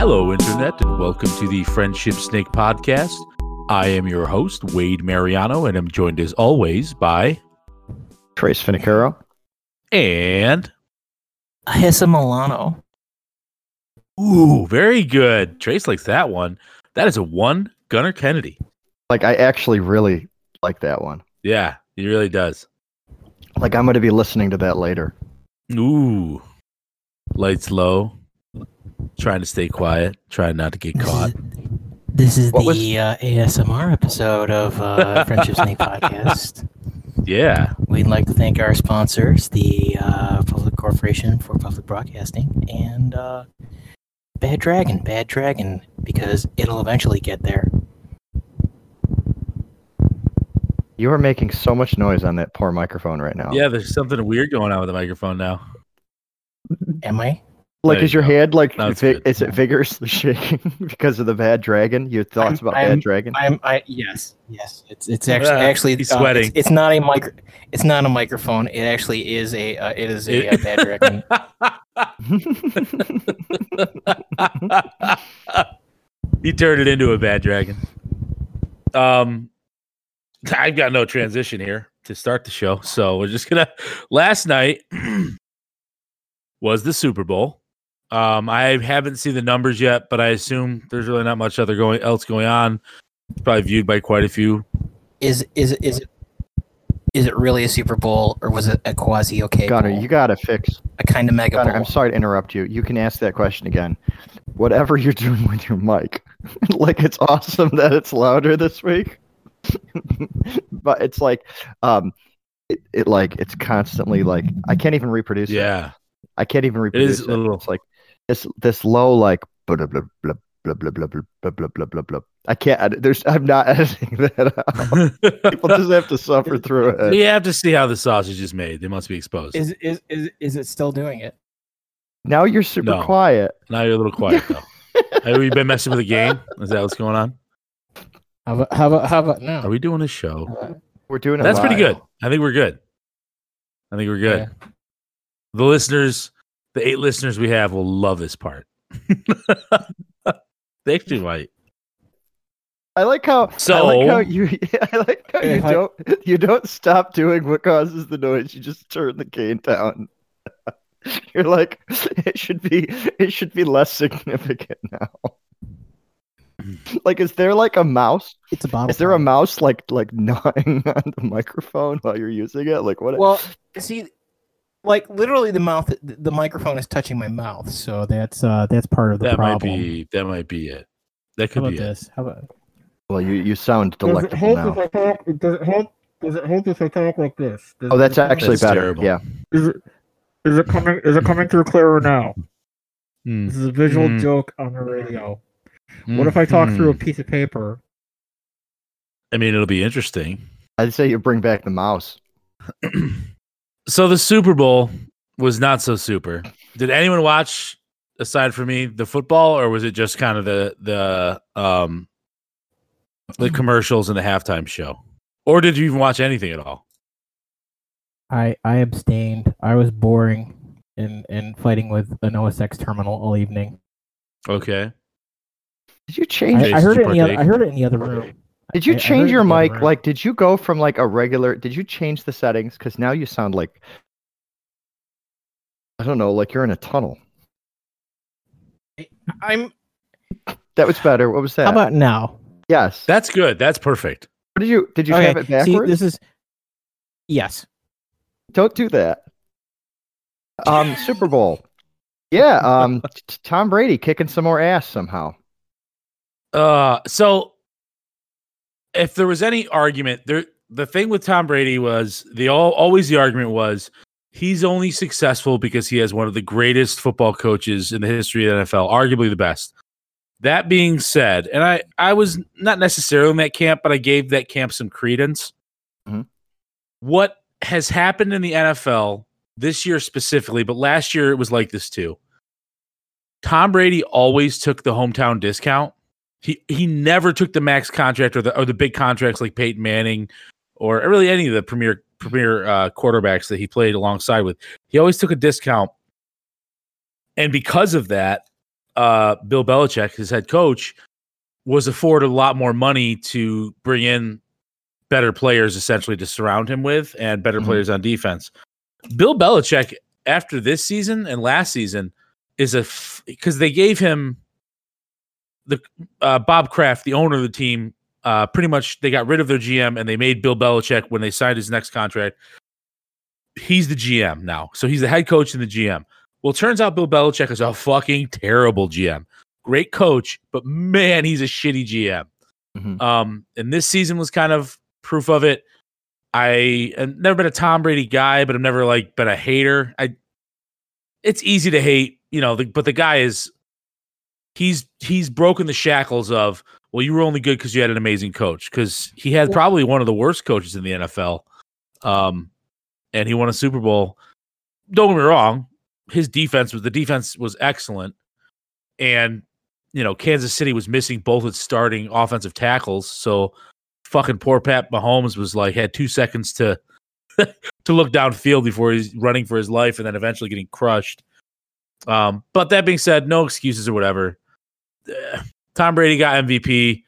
Hello, Internet, and welcome to the Friendship Snake Podcast. I am your host, Wade Mariano, and I'm joined as always by Trace Finicaro. and Hissa Milano. ooh, very good. Trace likes that one. That is a one Gunner Kennedy. Like I actually really like that one. Yeah, he really does. Like I'm going to be listening to that later. Ooh, lights low. Trying to stay quiet. Trying not to get caught. This is What was- the uh, ASMR episode of uh, Friendship Snake Podcast. Yeah. We'd like to thank our sponsors, the uh, Public Corporation for Public Broadcasting, and uh, Bad Dragon. Bad Dragon, because it'll eventually get there. You are making so much noise on that poor microphone right now. Yeah, there's something weird going on with the microphone now. Am I? Like There is you your go. hand like Now it's vi- is it vigorously shaking because of the bad dragon? Your thoughts I'm- about I'm- bad dragon? I'm. I yes, yes. It's it's actually Ah, actually he's uh, sweating. it's, it's not a micro. It's not a microphone. It actually is a. Uh, it is a, uh It- Bad Dragon. he turned it into a bad dragon. Um, I've got no transition here to start the show, so we're just gonna. Last night was the Super Bowl. Um, I haven't seen the numbers yet, but I assume there's really not much other going else going on. It's probably viewed by quite a few. Is is is it is it really a Super Bowl or was it a quasi okay? Gunner, bowl? you gotta fix. a kind of mega Gunner, bowl. I'm sorry to interrupt you. You can ask that question again. Whatever you're doing with your mic, like it's awesome that it's louder this week, but it's like, um, it, it like it's constantly like I can't even reproduce it. Yeah, I can't even reproduce is it. a little- It's like this this low like blah blah blah blah blah blah blah blah blah blah blah blah blah. I can't. edit- There's. I'm not editing that out. People just have to suffer through it. we have to see how the sausage is made. They must be exposed. is is is is it still doing it? Now you're super No. quiet. now you're a little quiet though. Have you been messing with the game? Is that what's going on? How about how about how about now? Are we doing a show? We're doing it. That's pretty good. I think we're good. I think we're good. The listeners, the eight listeners we have, will love this part. they actually might. I like how. so I like how you. I like how you I- don't. You don't stop doing what causes the noise. You just turn the gain down. You're like, it should be. It should be less significant now. like, is there like a mouse? It's a bottle. Is there a mouse like like gnawing on the microphone while you're using it? Like what? Well, see, like literally, the mouth, the, the microphone is touching my mouth, so that's uh that's part of the That problem. might be. That might be it. That How could about be it. this? How about well, you you sound Does it delectable help now. if I talk? Does it help? Does it help if I talk like this? Does Oh, that's it, actually That's better. terrible. Yeah. Is it? Is it coming? Is it coming through clearer now? Hmm. This is a visual Mm. joke on the radio. What if I talk through a Hmm. piece of paper? I mean, it'll be interesting. I'd say you bring back the mouse. so the Super Bowl was not so super. Did anyone watch aside from me the football, or was it just kind of the the um the commercials and the halftime show, or did you even watch anything at all? I I abstained. I was boring and and fighting with an OSX terminal all evening. Okay, Did you change? I, I heard it in the other, I heard it in the other room. Did you I- I change it your in the other mic? room. Like, did you go from like a regular? Did you change the settings? Because now you sound like I don't know, like you're in a tunnel. I'm. That was better. What was that? How about now? yes? that's good. That's perfect. What did you did you okay, have it see, backwards? this is. Yes. Don't do that. Um, Super Bowl. Yeah. Um, t- t- Tom Brady kicking some more ass somehow. Uh, so if there was any argument, there the thing with Tom Brady was the all always the argument was he's only successful because he has one of the greatest football coaches in the history of the NFL, arguably the best. That being said, and I I was not necessarily in that camp, but I gave that camp some credence. Mhm. What has happened in the NFL this year specifically, but last year it was like this too. Tom Brady always took the hometown discount. He he never took the max contract or the or the big contracts like Peyton Manning or really any of the premier premier uh, quarterbacks that he played alongside with. He always took a discount, and because of that, uh, Bill Belichick, his head coach, was afforded a lot more money to bring in better players essentially to surround him with and better Mhm. players on defense. Bill Belichick, after this season and last season, is a because they gave him the uh, Bob Kraft, the owner of the team, uh, pretty much they got rid of their GM and they made Bill Belichick when they signed his next contract. He's the GM now, so he's the head coach and the GM. Well, it turns out Bill Belichick is a fucking terrible GM. Great coach, but man, he's a shitty GM. Mhm. Um, and this season was kind of proof of it. I have never been a Tom Brady guy, but I've never like been a hater. I it's easy to hate, you know, the, but the guy is he's he's broken the shackles of well, you were only good because you had an amazing coach because he had probably one of the worst coaches in the NFL, um, and he won a Super Bowl. Don't get me wrong, his defense was the defense was excellent, and you know Kansas City was missing both its starting offensive tackles, so fucking poor Pat Mahomes was like had two seconds to to look downfield before he's running for his life and then eventually getting crushed. Um, but that being said, no excuses or whatever. Tom Brady got MVP.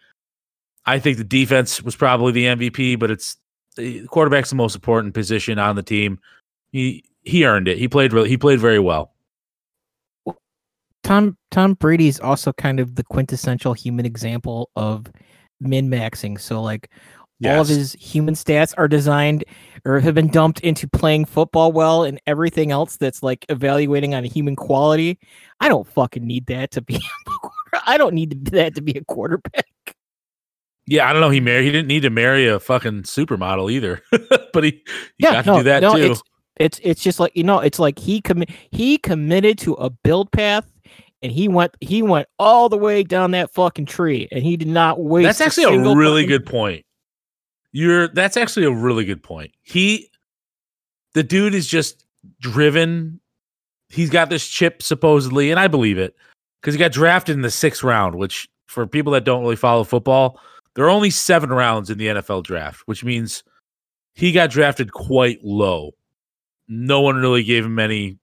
I think the defense was probably the MVP, but it's the quarterback's the most important position on the team. He he earned it. He played really. He played very well. Tom Tom Brady's also kind of the quintessential human example of min maxing. So like all of his human stats are designed or have been dumped into playing football well and everything else that's like evaluating on human quality. I don't fucking need that to be I don't need that to be a quarterback. Yeah, I don't know. He married. He didn't need to marry a fucking supermodel either, but he, he got no, to do that no, too. It's, it's it's just like you know, it's like he commi- he committed to a build path and he went he went all the way down that fucking tree and he did not waste That's actually a single really fucking- good point. You're that's actually a really good point. He the dude is just driven. He's got this chip supposedly, and I believe it because he got drafted in the sixth round, which for people that don't really follow football, there are only seven rounds in the NFL draft, which means he got drafted quite low. No one really gave him any.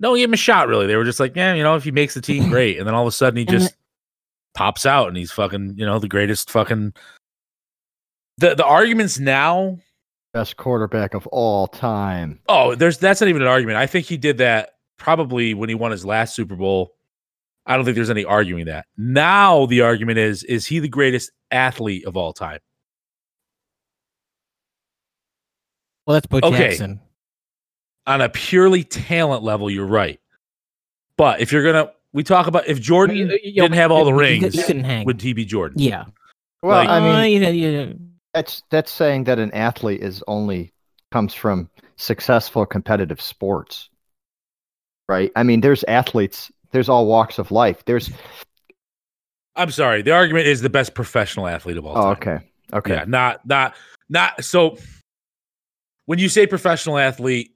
No one gave him a shot. Really, they were just like, yeah, you know, if he makes the team, great. And then all of a sudden, he just pops out, and he's fucking, you know, the greatest fucking. The the arguments now Best quarterback of all time. Oh, there's that's not even an argument. I think he did that probably when he won his last Super Bowl. I don't think there's any arguing that. Now the argument is is he the greatest athlete of all time? Well, that's Bo Okay. Jackson. On a purely talent level, you're right. But if you're gonna we talk about if Jordan You- you didn't have all the you- you- rings, you couldn't hang. would he be Jordan? yeah. Well, Like- I mean, Uh, you know, you know, that's that's saying that an athlete is only comes from successful competitive sports right i mean there's athletes there's all walks of life there's I'm sorry. The argument is the best professional athlete of all oh time. okay okay Yeah, not not not so when you say professional athlete,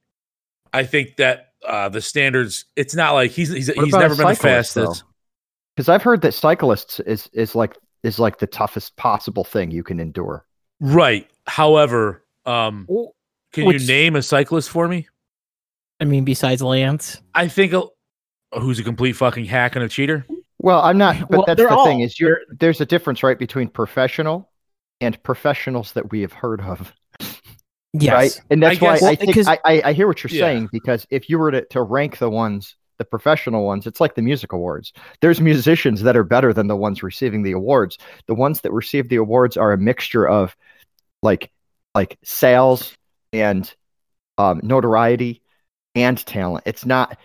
I think that uh the standards it's not like he's he's, What he's never been the cyclist, fastest. because i've heard that cyclists is is like is like the toughest possible thing you can endure Right. However, um can Which- you name a cyclist for me? I mean, besides Lance, I think a, who's a complete fucking hack and a cheater. well i'm not but Well, that's they're the thing is you're there's a difference right between professional and professionals that we have heard of. Yes, right? And that's I why guess- i think because- I, I i hear what you're Yeah. saying because if you were to, to rank the ones the professional ones it's like the music awards. There's musicians that are better than the ones receiving the awards. The ones that receive the awards are a mixture of like like sales and um, notoriety and talent. It's not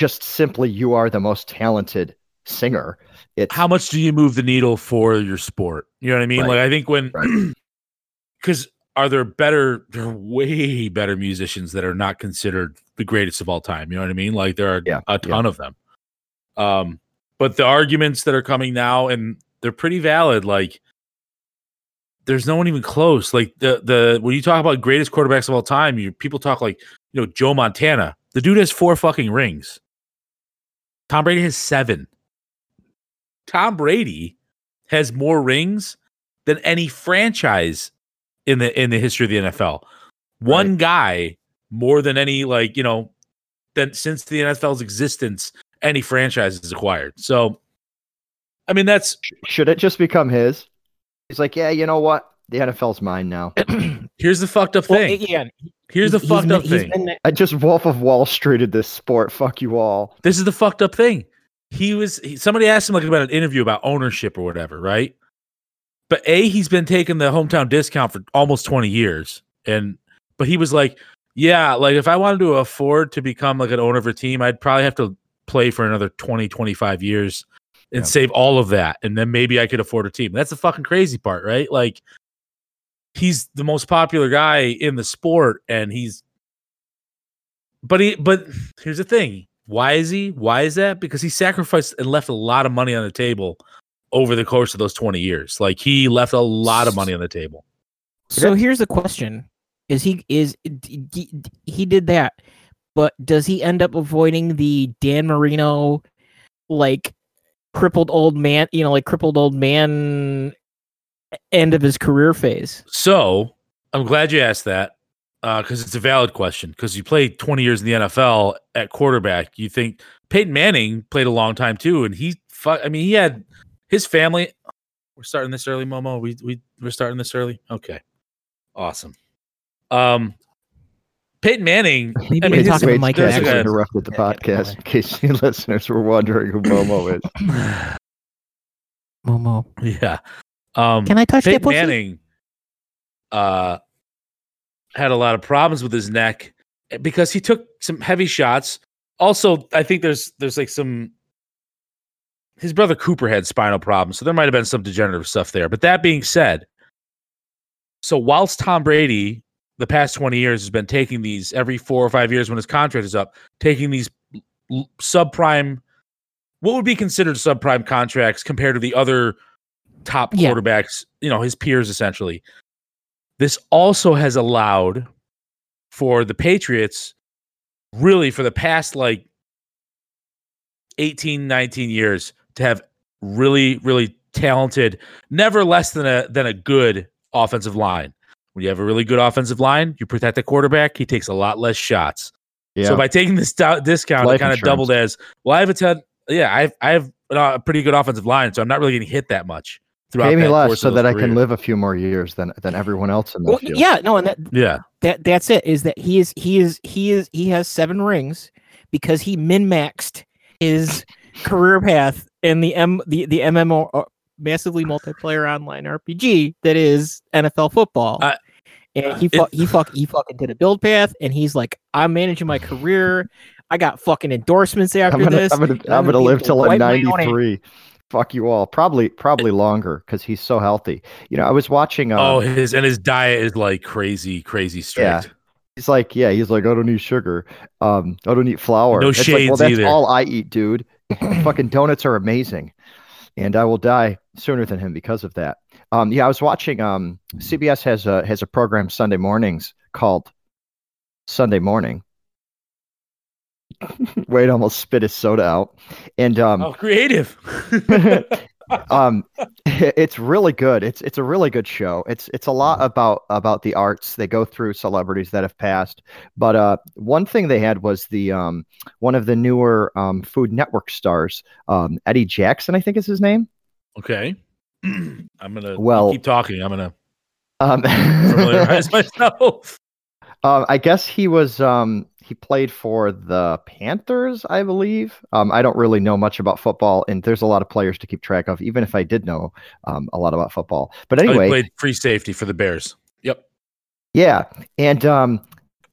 just simply you are the most talented singer it's How much do you move the needle for your sport? You know what I mean? Right. Like I think when Right. because are there better there are way better musicians that are not considered the greatest of all time you know what i mean like there are Yeah, a ton of them um but the arguments that are coming now and they're pretty valid like there's no one even close like the the when you talk about greatest quarterbacks of all time you people talk like you know joe montana the dude has four fucking rings tom brady has seven tom brady has more rings than any franchise in the in the history of the NFL. One guy more than any like, you know, than since the NFL's existence any franchise is acquired. So, I mean, that's Should it just become his? He's like, yeah, you know what? The NFL's mine now. here's the fucked up Well, thing. yeah, Here's the fucked up he's thing. been- I just Wolf of Wall Streeted this sport. Fuck you all. This is the fucked up thing. He was he, somebody asked him like about an interview about ownership or whatever, right? But a he's been taking the hometown discount for almost 20 years, and but he was like, yeah, like if I wanted to afford to become like an owner of a team, I'd probably have to play for another 20, 25 years and Yeah. save all of that, and then maybe I could afford a team. That's the fucking crazy part, right? Like he's the most popular guy in the sport, and he's but he but here's the thing. Why is he? Why is that? Because he sacrificed and left a lot of money on the table over the course of those 20 years. Like he left a lot of money on the table. So here's the question: Is he is he did that, but does he end up avoiding the Dan Marino, like crippled old man? You know, like crippled old man end of his career phase. So I'm glad you asked that because it's a valid question. Because you played 20 years in the NFL at quarterback, you think Peyton Manning played a long time too, and he, fu- I mean, he had his family. We're starting this early, Momo. We we we're starting this early. Okay, awesome. Um, Peyton Manning. Maybe I you're mean, his- talking to Wait, Mike there's Jack a- interrupted the Yeah, yeah, podcast in case you listeners were wondering who Momo is. Momo, yeah. Um, can I touch Peyton pussy? Manning uh, had a lot of problems with his neck eh, because he took some heavy shots. Also, I think there's there's like some his brother Cooper had spinal problems, so there might have been some degenerative stuff there. But that being said, so whilst Tom Brady the past 20 years has been taking these every four or five years when his contract is up, taking these subprime, what would be considered subprime contracts compared to the other top Yeah. quarterbacks, you know, his peers essentially. This also has allowed for the Patriots, really for the past like 18, 19 years, to have really, really talented, never less than a than a good offensive line. When you have a really good offensive line, you protect the quarterback, he takes a lot less shots. Yeah. So by taking this do- discount, Life it kind of doubled as well. I have a ton. Yeah, I have, I have a pretty good offensive line, so I'm not really getting hit that much throughout Pay me less so that those I can live a few more years than than everyone else in the Well, field. yeah, no, and that Yeah, that that's it. Is that he is he is he is he has seven rings because he min maxed his career path in the M the the MMO uh, massively multiplayer online RPG that is NFL football. Uh, and he it- he fuck he fucking did a build path, and he's like, I'm managing my career. I got fucking endorsements after I'm gonna, this. I'm gonna, I'm gonna be live able to till I'm wipe my own ass." 93. Fuck you all. Probably, probably longer because he's so healthy. You know, I was watching. Um, oh, his and his diet is like crazy, crazy strict. Yeah. he's like, yeah, he's like, I don't eat sugar. Um, I don't eat flour. No It's like, well, shades that's either. all I eat, dude. Fucking donuts are amazing, and I will die sooner than him because of that. Um, yeah, I was watching. Um, CBS has a has a program Sunday mornings called Sunday Morning. Wade almost spit his soda out, and um, Oh, creative. um it's really good. It's it's a really good show. It's it's a lot about about the arts. They go through celebrities that have passed. But uh one thing they had was the um one of the newer um food network stars um eddie jackson i think is his name. Okay, I'm gonna Well- keep talking. I'm gonna um familiarize myself. Um, I guess he was um he played for the Panthers, I believe. Um, I don't really know much about football, and there's a lot of players to keep track of, even if I did know um a lot about football. But Oh, he anyway, played free safety for the Bears. Yep. yeah, and um,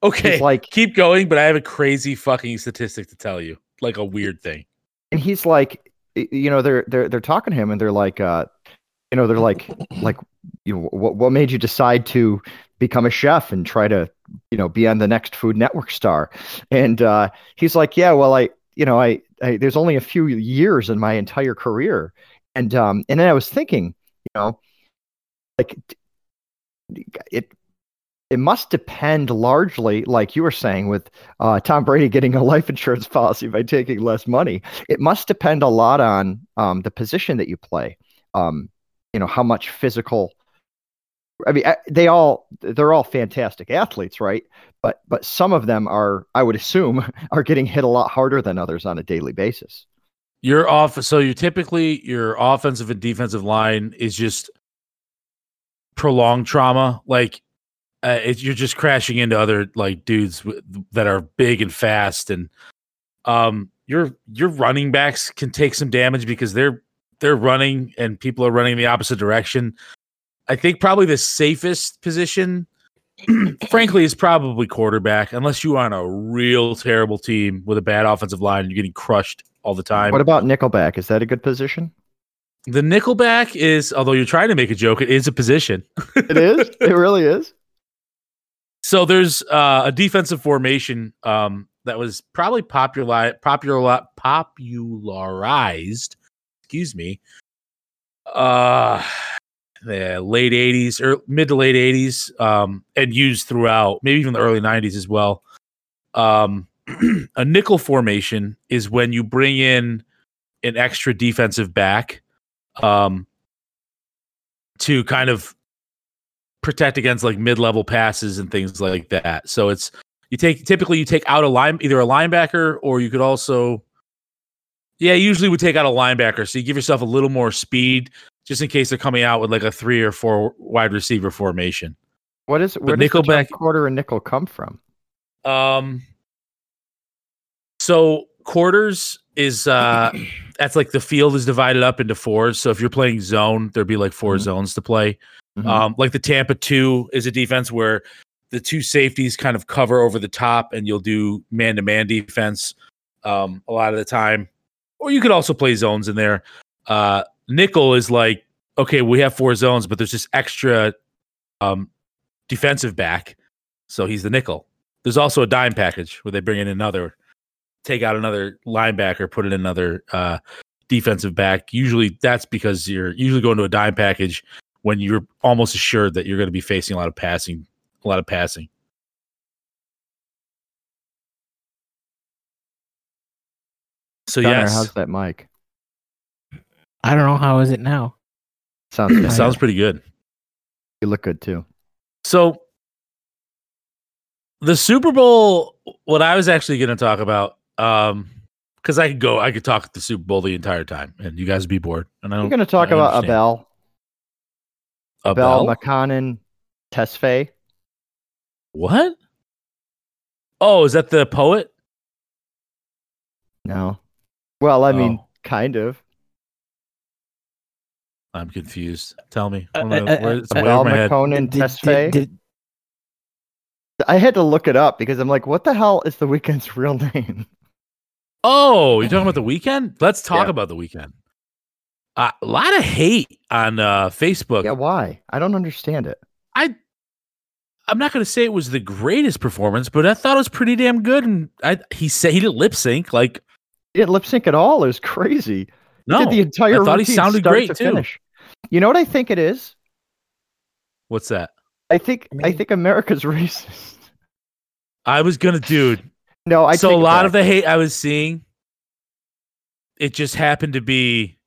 Okay, like keep going, but I have a crazy fucking statistic to tell you, like a weird thing. and he's like you know they're they're they're talking to him and they're like uh you know they're like like you know what what made you decide to become a chef and try to you know be on the next food network star and uh he's like yeah well i you know i, I there's only a few years in my entire career and um and then i was thinking you know like it it must depend largely, like you were saying, with uh, Tom Brady getting a life insurance policy by taking less money. It must depend a lot on um, the position that you play. Um, you know how much physical I mean, they all they're all fantastic athletes, right? But but some of them are, I would assume, are getting hit a lot harder than others on a daily basis. You're off. So you typically your offensive and defensive line is just prolonged trauma. Like uh, it, you're just crashing into other like dudes w- that are big and fast, and um, your your running backs can take some damage because they're they're running and people are running in the opposite direction. I think probably the safest position, frankly, is probably quarterback, unless you are on a real terrible team with a bad offensive line and you're getting crushed all the time. What about Nickelback? Is that a good position? The nickelback is, although you're trying to make a joke, it is a position. It is. it really is. So there's uh, a defensive formation um, that was probably popular, popular, popularized. Excuse me. Uh, the late '80s or mid to late '80s, um, and used throughout, maybe even the early '90s as well. Um, a nickel formation is when you bring in an extra defensive back um, to kind of protect against like mid-level passes and things like that. So it's you take typically you take out a line either a linebacker or you could also yeah, usually we take out a linebacker. So you give yourself a little more speed just in case they're coming out with like a three or four wide receiver formation. What is it? where does the Nickelback- quarter and nickel come from? Um so quarters is uh that's like the field is divided up into fours. So if you're playing zone, there'd be like 4 Mhm. zones to play. Mhm. Um, like the Tampa two is a defense where the two safeties kind of cover over the top, and you'll do man to man defense um, a lot of the time. Or you could also play zones in there. Uh, nickel is like okay, we have four zones, but there's this extra um, defensive back, so he's the nickel. There's also a dime package where they bring in another, take out another linebacker, put in another uh, defensive back. Usually that's because you're usually going to a dime package when you're almost assured that you're going to be facing a lot of passing, a lot of passing. So Gunnar, yes, how's that mic? I don't know how is it now. Sounds it good. sounds pretty good. You look good too. So the Super Bowl, what I was actually going to talk about, um, because I could go, I could talk the Super Bowl the entire time, and you guys would be bored. And I We're going to talk about understand. Abel, Abel. Abel Makkonen, Tesfaye. What? Oh, is that the poet? No. Well, I mean, Oh. kind of. I'm confused. Tell me. Uh, I'm uh, uh, where's- uh, where's Abel my head? Makkonen, Tesfaye. did- did- I had to look it up because I'm like, what the hell is the Weeknd's real name? Oh, you're talking about the Weeknd? Let's talk Yeah. about the Weeknd. Uh, a lot of hate on uh, Facebook. Yeah, why? I don't understand it. I I'm not going to say it was the greatest performance, but I thought it was pretty damn good. And I he said he didn't lip sync. Like He didn't lip sync at all. It was crazy. He no, did the entire I thought he routine sounded great, to too. finish. You know what I think it is? what's that? I think I, I think America's racist. I was gonna, dude. No, I so a lot of the hate I was seeing, it just happened to be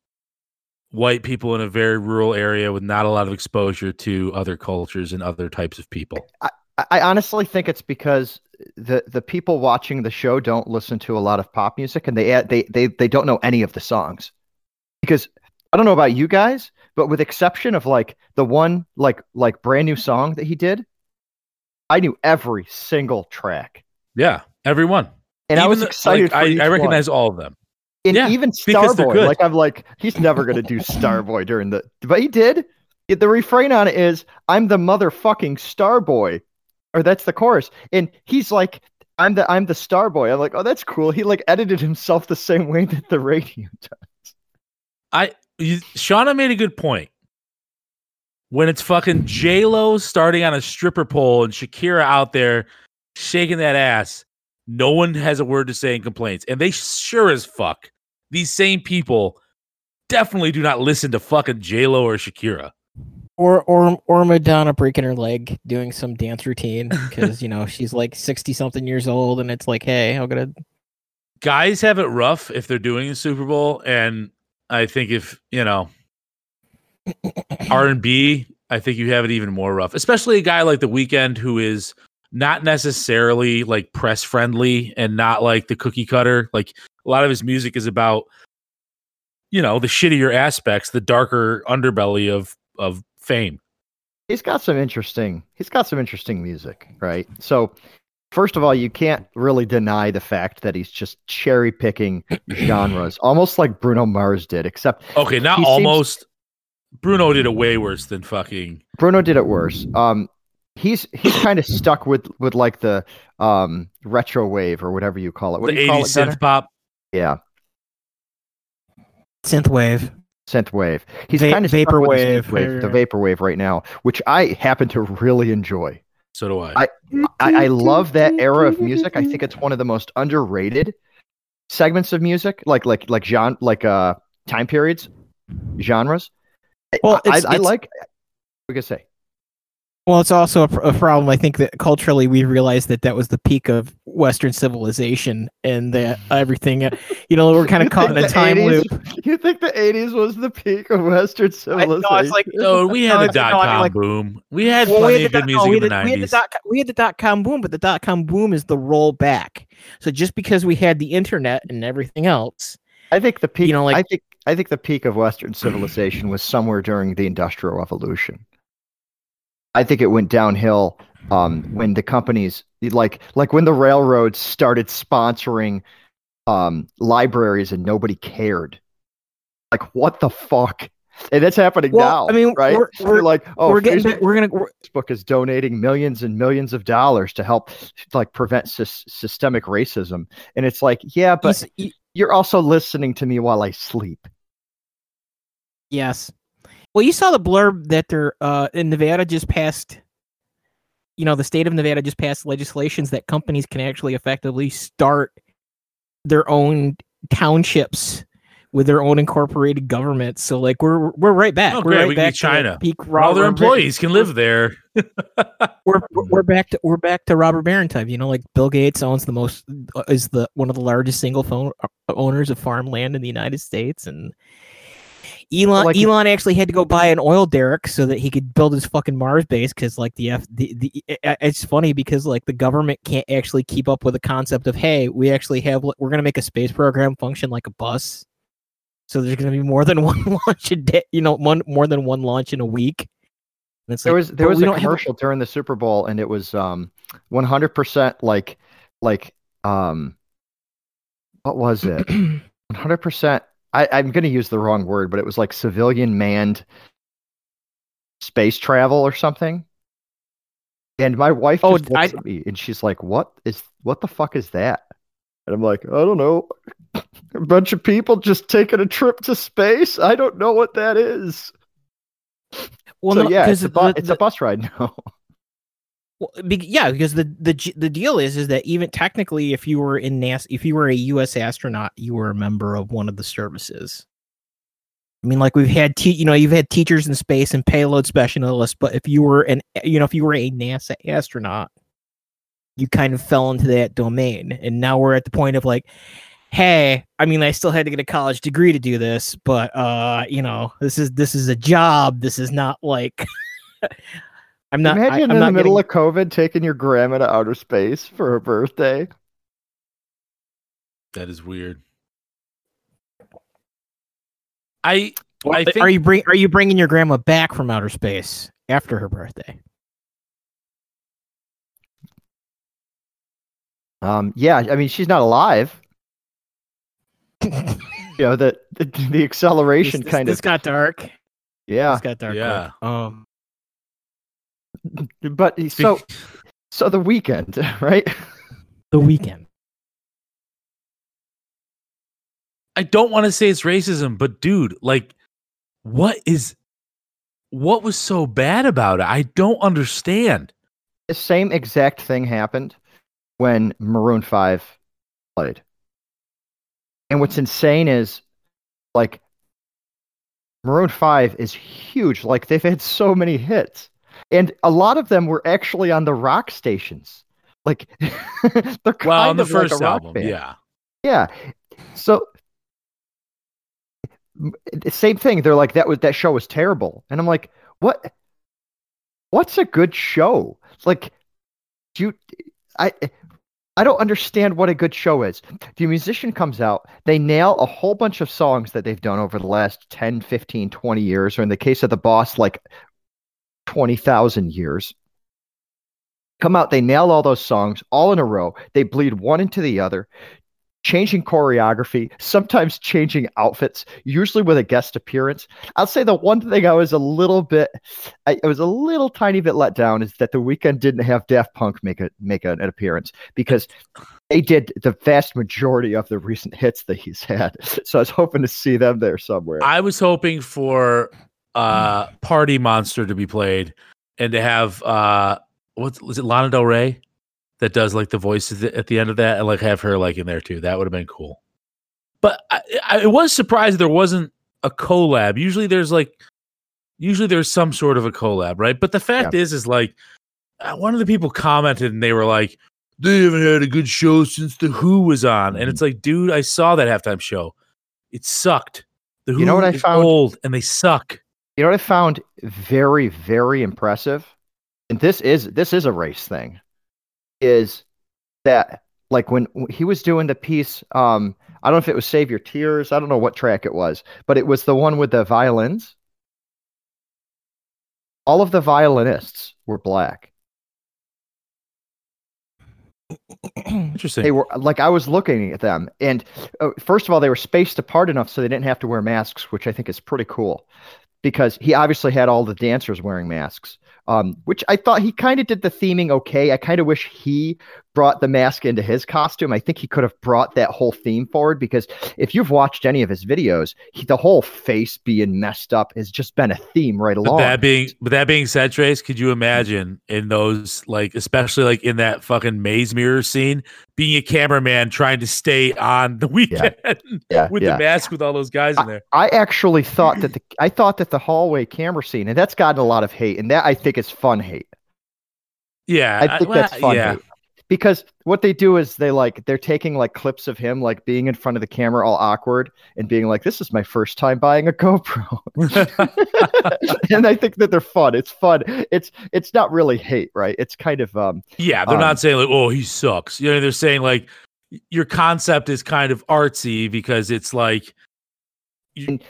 white people in a very rural area with not a lot of exposure to other cultures and other types of people. I, I honestly think it's because the the people watching the show don't listen to a lot of pop music and they they they they don't know any of the songs. Because I don't know about you guys, but with exception of like the one like like brand new song that he did, I knew every single track. Yeah, everyone. And I Even was the- excited like, for I, I one. recognize all of them. and yeah, even Starboy, like I'm like, he's never gonna do Starboy during the but he did. The refrain on it is I'm the motherfucking Starboy. Or that's the chorus. And he's like, I'm the I'm the Starboy. I'm like, oh that's cool. He like edited himself the same way that the radio does. I you, Shauna made a good point. When it's fucking J Lo starting on a stripper pole and Shakira out there shaking that ass, no one has a word to say in complaints, and they sure as fuck these same people definitely do not listen to fucking J Lo or Shakira. or or or Madonna breaking her leg doing some dance routine because you know she's like sixty something years old and it's like, hey, I'm gonna Guys have it rough if they're doing a Super Bowl, and I think if you know R and B, I think you have it even more rough, especially a guy like the Weeknd who is not necessarily like press friendly and not like the cookie cutter. Like a lot of his music is about, you know, the shittier aspects, the darker underbelly of of fame. he's got some interesting he's got some interesting music right so first of all you can't really deny the fact that he's just cherry picking genres almost like bruno mars did except Okay, not He seems- almost. Bruno did it way worse than fucking. bruno did it worse um he's he's kind of stuck with with like the um retro wave or whatever you call it what the do 80s it Gunnar? synth pop. yeah Synthwave. synth wave he's Va- kind of vapor vaporwave. the vapor wave right now which i happen to really enjoy So do I. I- I, I love that era of music. I think it's one of the most underrated segments of music, like like like genre, like uh time periods, genres. I- Well, I, it's- I, like. We could say Well, it's also a, pr- a problem. I think that culturally we realized that that was the peak of Western civilization, and that everything, uh, you know, we're kind of caught in a the time 80s loop. You think the '80s was the peak of Western I, civilization? no, it's like no, we had No, the dot com mean, like- boom. We had Well, plenty we of had good the, no, music we in the the, we had the nineties. dot we had the dot com boom, but the dot com boom is the rollback. So just because we had the internet and everything else, I think the peak. you know, like- I think I think the peak of Western civilization was somewhere during the Industrial Revolution. I think it went downhill um, when the companies, like like when the railroads started sponsoring um, libraries and nobody cared. Like what the fuck? And that's happening Well, now. I mean, right? we're- we're- like, oh, we're getting Facebook, we're gonna we're, Facebook is donating millions and millions of dollars to help like prevent sys- systemic racism, and it's like, yeah, but you s- you- you're also listening to me while I sleep. yes. Well, you saw the blurb that they're uh, in Nevada just passed. You know, the state of Nevada just passed legislations that companies can actually effectively start their own townships with their own incorporated government. So, like, we're we're right back. Oh, we're right we back China. peak All their Robert- employees can live there. we're we're back to we're back to robber baron type. You know, like Bill Gates owns the most is the one of the largest single phone uh, owners of farmland in the United States, and Elon Like- Elon actually had to go buy an oil derrick so that he could build his fucking Mars base because like the F the, the it's funny because like the government can't actually keep up with the concept of hey we actually have we're gonna make a space program function like a bus. So there's going to be more than one launch a day, you know, one more than one launch in a week. And it's There was there was a don't have commercial during the Super Bowl, and it was um 100% like like um what was it? 100%. I, I'm going to use the wrong word, but it was like civilian manned space travel or something. And my wife Oh, just looks I- at me and she's like, "What is what the fuck is that?" And I'm like, "I don't know." a bunch of people just taking a trip to space. I don't know what that is. Well, so no, yeah, it's a, the- bu- the- it's a bus ride now. Well, be, yeah, because the the the deal is is that even technically, if you were in NASA, if you were a U.S. astronaut, you were a member of one of the services. I mean, like we've had, te- you know, you've had teachers in space and payload specialists, but if you were an, you know, if you were a NASA astronaut, you kind of fell into that domain, and now we're at the point of like, hey, I mean, I still had to get a college degree to do this, but uh, you know, this is this is a job. This is not like. I'm not. Imagine I'm in not the middle getting- of COVID taking your grandma to outer space for her birthday. That is weird. I Well, I are you bring are you bringing your grandma back from outer space after her birthday? Um, yeah, I mean she's not alive. You know the the, the acceleration this, kind this of got dark. yeah. This got dark. Yeah. quick. Um. But so so the Weeknd, right? The Weeknd. I don't want to say it's racism, but dude, like, what is what was so bad about it? I don't understand. The same exact thing happened when Maroon Five played. And what's insane is like Maroon 5 is huge. Like they've had so many hits. And a lot of them were actually on the rock stations. Like they're kind Well, on the of like a first rock album, band. yeah. Yeah. So same thing. They're like that was that show was terrible. And I'm like, what what's a good show? Like, do you, I, I don't understand what a good show is. The musician comes out, they nail a whole bunch of songs that they've done over the last 10, 15, 20 years, or in the case of the boss, like 20,000 years. Come out, they nail all those songs all in a row. They bleed one into the other, changing choreography, sometimes changing outfits, usually with a guest appearance. I'll say the one thing I was a little bit, I, I was a little tiny bit let down is that the Weeknd didn't have Daft Punk make a make an appearance because they did the vast majority of the recent hits that he's had. So I was hoping to see them there somewhere. I was hoping for uh Party Monster to be played and to have uh what's was it Lana Del Rey that does like the voices at the end of that and like have her like in there too. That would have been cool. But I, I was surprised there wasn't a collab. Usually there's like usually there's some sort of a collab, right? But the fact is is like uh, one of the people commented and they were like they haven't had a good show since the Who was on. And it's like, dude, I saw that halftime show. It sucked. The Who You know what I found? old and they suck. You know what I found very, very impressive, and this is this is a race thing, is that like when he was doing the piece, um, I don't know if it was "Save Your Tears," I don't know what track it was, but it was the one with the violins. All of the violinists were black. Interesting. They were like I was looking at them, and uh, first of all, they were spaced apart enough so they didn't have to wear masks, which I think is pretty cool, because he obviously had all the dancers wearing masks, um, which I thought he kind of did the theming okay. I kind of wish he brought the mask into his costume. I think he could have brought that whole theme forward because if you've watched any of his videos, he, the whole face being messed up has just been a theme right But along. that being but that being said, Trace, could you imagine in those like especially like in that fucking maze mirror scene, being a cameraman trying to stay on the Weeknd yeah, with yeah. the mask with all those guys in there? I actually thought that the I thought that the hallway camera scene, and that's gotten a lot of hate, and that I think is fun hate. Yeah, I think well, that's fun Yeah, hate. Because what they do is they like they're taking like clips of him like being in front of the camera all awkward and being like, This is my first time buying a GoPro. and I think that they're fun. It's fun. It's it's not really hate, right? It's kind of um yeah. They're Um, not saying like, "Oh, he sucks." You know, they're saying like your concept is kind of artsy because it's like and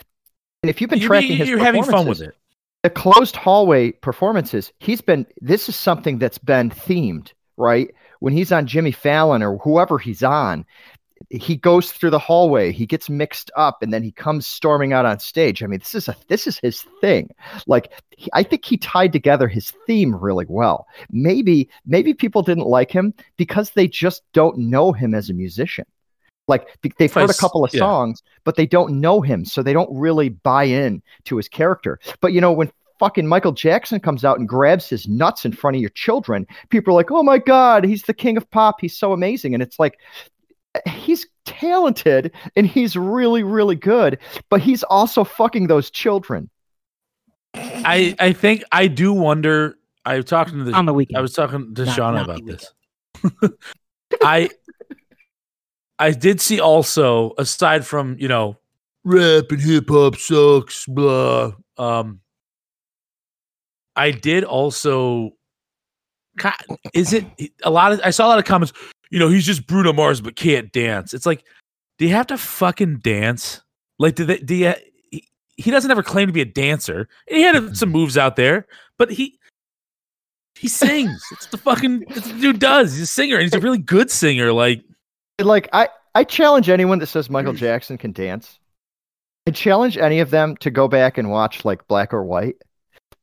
if you've been you- tracking you- his you're having fun with it. The closed hallway performances, he's been this is something that's been themed, right? When he's on Jimmy Fallon or whoever he's on, he goes through the hallway, he gets mixed up, and then he comes storming out on stage. I mean, this is a this is his thing. Like he, I think he tied together his theme really well. Maybe maybe people didn't like him because they just don't know him as a musician. Like they've heard a couple of Yeah. songs, but they don't know him, so they don't really buy in to his character. But you know, when fucking Michael Jackson comes out and grabs his nuts in front of your children, people are like, "Oh my god, he's the king of pop. He's so amazing." And it's like he's talented and he's really really good, but he's also fucking those children. I I think I do wonder. I was talking to the on the weekend. I was talking to Not- Shauna not about this. I I did see also aside from you know rap and hip hop sucks blah um I did also is it a lot of I saw a lot of comments you know he's just Bruno Mars but can't dance it's like do you have to fucking dance like do they do you he, he doesn't ever claim to be a dancer and he had some moves out there but he he sings. It's the fucking it's the dude does. He's a singer and he's a really good singer. Like Like I I challenge anyone that says Michael hmm. Jackson can dance. I challenge any of them to go back and watch like Black or White.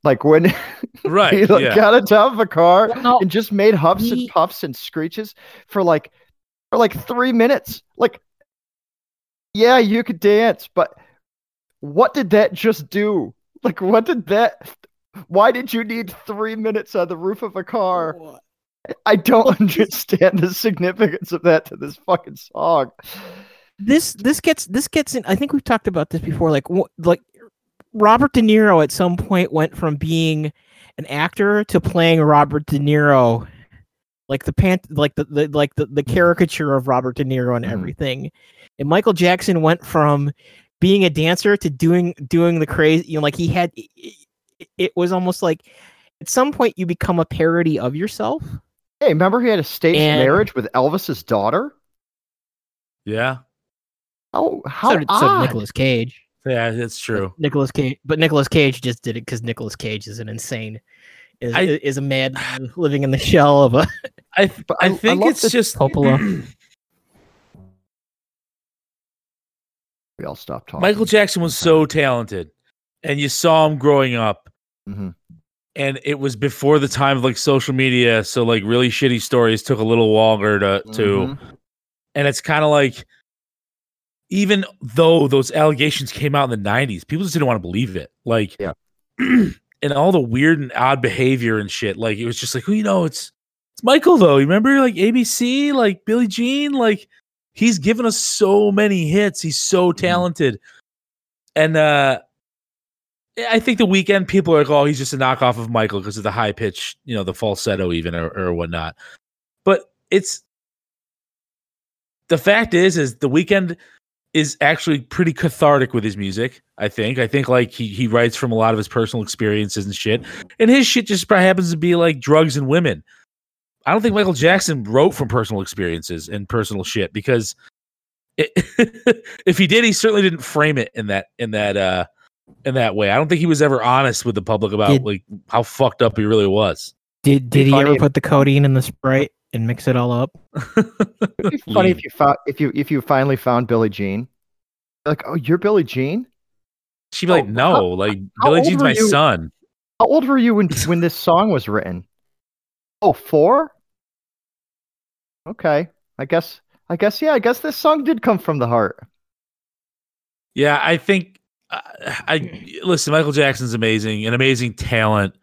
Like when right, he like, yeah. got on top of a car No, and just made huffs he- and puffs and screeches for like for like three minutes. Like, yeah, you could dance, but what did that just do? Like, what did that? Why did you need three minutes on the roof of a car? I don't understand the significance of that to this fucking song. this this gets this gets in. I think we've talked about this before. Like like Robert De Niro at some point went from being an actor to playing Robert De Niro, like the pant, like the, the like the, the caricature of Robert De Niro and Mhm. everything. And Michael Jackson went from being a dancer to doing doing the crazy. You know, like he had. It, it was almost like at some point you become a parody of yourself. Hey, remember he had a staged And- marriage with Elvis's daughter? Yeah, Oh, how so did, so did odd. Nicolas Cage. yeah, that's true. Nicolas Cage, but Nicolas Cage just did it because Nicolas Cage is an insane, is, I- is a mad man living in the shell of a I th- I I- I think it's just Coppola. We all stopped talking. Michael Jackson was so talented, and you saw him growing up, Mhm. And it was before the time of like social media, so like really shitty stories took a little longer to to, Mhm. and it's kind of like. Even though those allegations came out in the '90s, people just didn't want to believe it. Like, Yeah. and all the weird and odd behavior and shit. Like, it was just like, well, you know, it's it's Michael though. You remember like ABC, like Billie Jean, like he's given us so many hits. He's so talented. And uh I think the Weeknd people are like, oh, he's just a knockoff of Michael because of the high pitch, you know, the falsetto even or, or whatnot. But it's the fact is, is the Weeknd is actually pretty cathartic with his music. I think. I think like he he writes from a lot of his personal experiences and shit, and his shit just probably happens to be like drugs and women. I don't think Michael Jackson wrote from personal experiences and personal shit because it, if he did, he certainly didn't frame it in that in that uh in that way. I don't think he was ever honest with the public about Did- like how fucked up he really was. Did did he ever if- put the codeine in the sprite and mix it all up? It'd be funny if you found if you if you finally found Billie Jean. Like, oh, you're Billie Jean? She'd be like, Oh, no, how- like how Billie Jean's my you? son. How old were you when when this song was written? Oh, four? Okay. I guess I guess yeah, I guess this song did come from the heart. Yeah, I think uh, I listen. Michael Jackson's amazing, an amazing talent.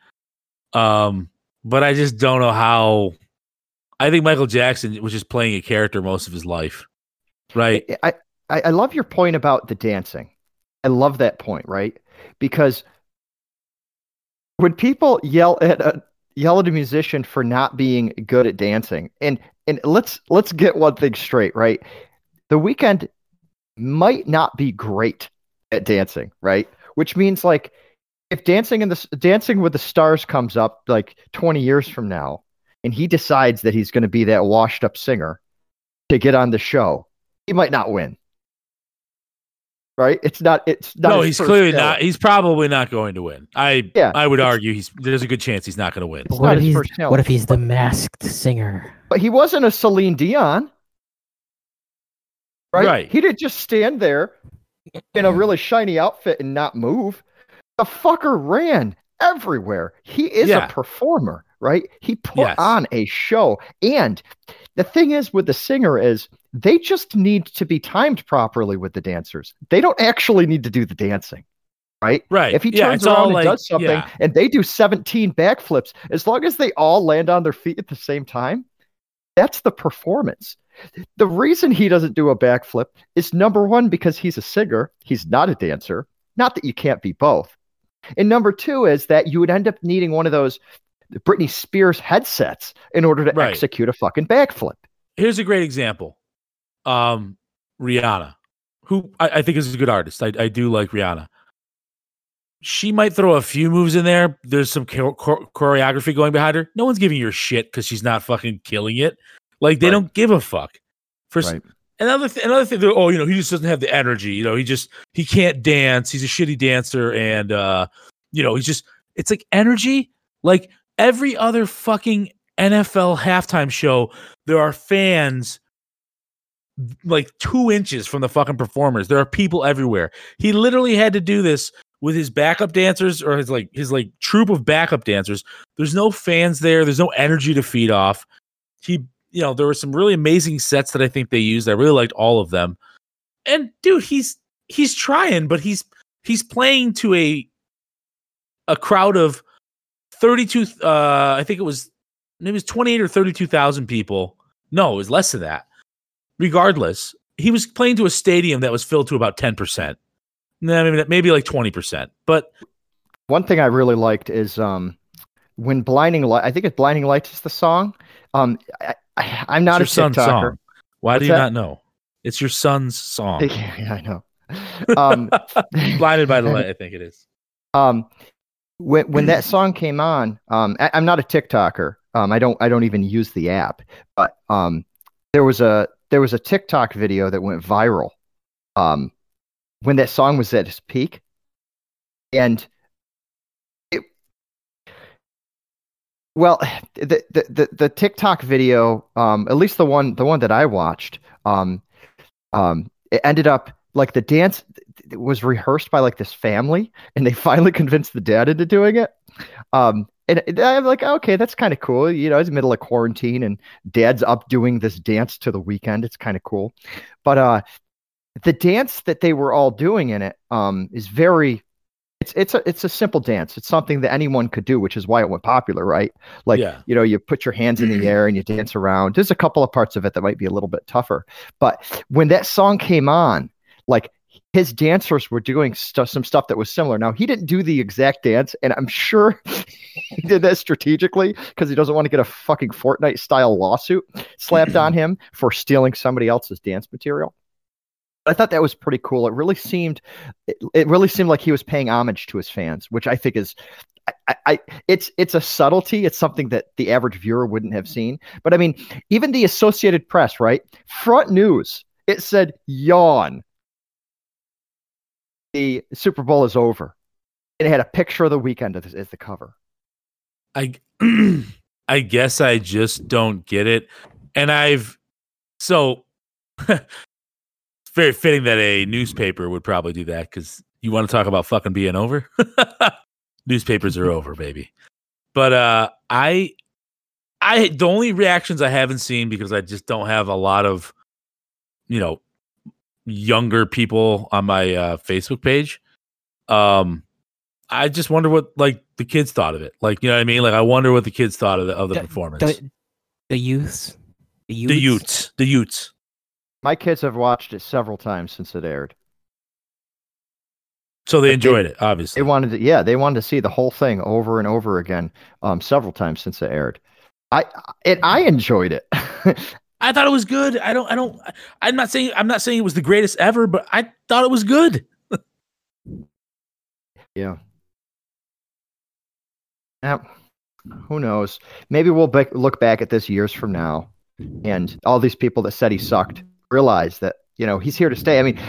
Um, but I just don't know how. I think Michael Jackson was just playing a character most of his life, right? I, I I love your point about the dancing. I love that point, right? Because when people yell at a yell at a musician for not being good at dancing, and and let's let's get one thing straight, right? The Weeknd might not be great at dancing, right? Which means like if dancing in the dancing with the stars comes up like 20 years from now and he decides that he's going to be that washed up singer to get on the show he might not win. Right? It's not. It's not. no, he's clearly talent. not. He's probably not going to win. I Yeah, I would argue he's. There's a good chance he's not going to win. What if he's what if he's the masked singer? But he wasn't a Celine Dion. Right? Right. He didn't just stand there in a really shiny outfit and not move. The fucker ran everywhere. He is Yeah. a performer, right? He put Yes. on a show. And the thing is with the singer is they just need to be timed properly with the dancers. They don't actually need to do the dancing. Right? Right. If he turns it's around and like, does something yeah. and they do 17 backflips, as long as they all land on their feet at the same time, that's the performance. The reason he doesn't do a backflip is number one, because he's a singer, he's not a dancer. Not that you can't be both. And number two is that you would end up needing one of those Britney Spears headsets in order to Right. execute a fucking backflip. Here's a great example. Um, Rihanna, who I, I think is a good artist. I, I do like Rihanna. She might throw a few moves in there. There's some chor- chor- choreography going behind her. No one's giving her shit because she's not fucking killing it. Like they Right. don't give a fuck. For Right. another th- another thing, oh, you know, he just doesn't have the energy. You know, he just he can't dance. He's a shitty dancer, and uh, you know, he's just it's like energy. Like every other fucking NFL halftime show, there are fans like two inches from the fucking performers. There are people everywhere. He literally had to do this with his backup dancers or his like his like troop of backup dancers. There's no fans there. There's no energy to feed off. He, you know, there were some really amazing sets that I think they used. I really liked all of them. And dude, he's he's trying, but he's he's playing to a a crowd of 32 uh I think it was maybe it was 28 or 32,000 people. No, it was less than that. Regardless, he was playing to a stadium that was filled to about 10%. Nah, maybe maybe like 20%. But One thing I really liked is um, when Blinding Light, I think it's Blinding Lights is the song. Um, I, I, I'm not it's your son's TikToker. song. Why do you that? not know? It's your son's song. Yeah, I know. Um, Blinded by the light, I think it is. um, when when that song came on, um, I, am not a TikToker. Um, I don't I don't even use the app, but um, there was a there was a TikTok video that went viral, um, when that song was at its peak, and it, well, the, the the the TikTok video, um, at least the one the one that I watched, um, um, it ended up like the dance was rehearsed by like this family, and they finally convinced the dad into doing it. Um, and I'm like, okay, that's kind of cool. You know, it's middle of quarantine, and dad's up doing this dance to the Weeknd. It's kind of cool, but uh, the dance that they were all doing in it um is very it's it's a it's a simple dance. It's something that anyone could do, which is why it went popular, right? Like Yeah. you know, you put your hands in the air and you dance around. There's a couple of parts of it that might be a little bit tougher, but when that song came on, like his dancers were doing stuff, some stuff that was similar. Now he didn't do the exact dance, and I'm sure he did that strategically because he doesn't want to get a fucking Fortnite style lawsuit slapped on him for stealing somebody else's dance material. I thought that was pretty cool. It really seemed, it, it really seemed like he was paying homage to his fans, which I think is, I, I, it's it's a subtlety. It's something that the average viewer wouldn't have seen. But I mean, even the Associated Press, right? Front news, it said yawn. The Super Bowl is over, it had a picture of the Weeknd as, as the cover. I I guess I just don't get it. And I've so very fitting that a newspaper would probably do that because you want to talk about fucking being over. Newspapers are over, baby. But uh I I the only reactions I haven't seen because I just don't have a lot of you know younger people on my uh Facebook page. Um I just wonder what like the kids thought of it. Like, you know what I mean? Like I wonder what the kids thought of the of the The- performance. The, the youths. The youths. the youths. The Utes. My kids have watched it several times since it aired. So they But they- enjoyed it, obviously. They wanted to, yeah, they wanted to see the whole thing over and over again, um, several times since it aired. I and I enjoyed it. I thought it was good. I don't I don't I'm not saying I'm not saying it was the greatest ever, but I thought it was good. yeah. Now, who knows? Maybe we'll be- look back at this years from now, and all these people that said he sucked realize that you know he's here to stay. I mean,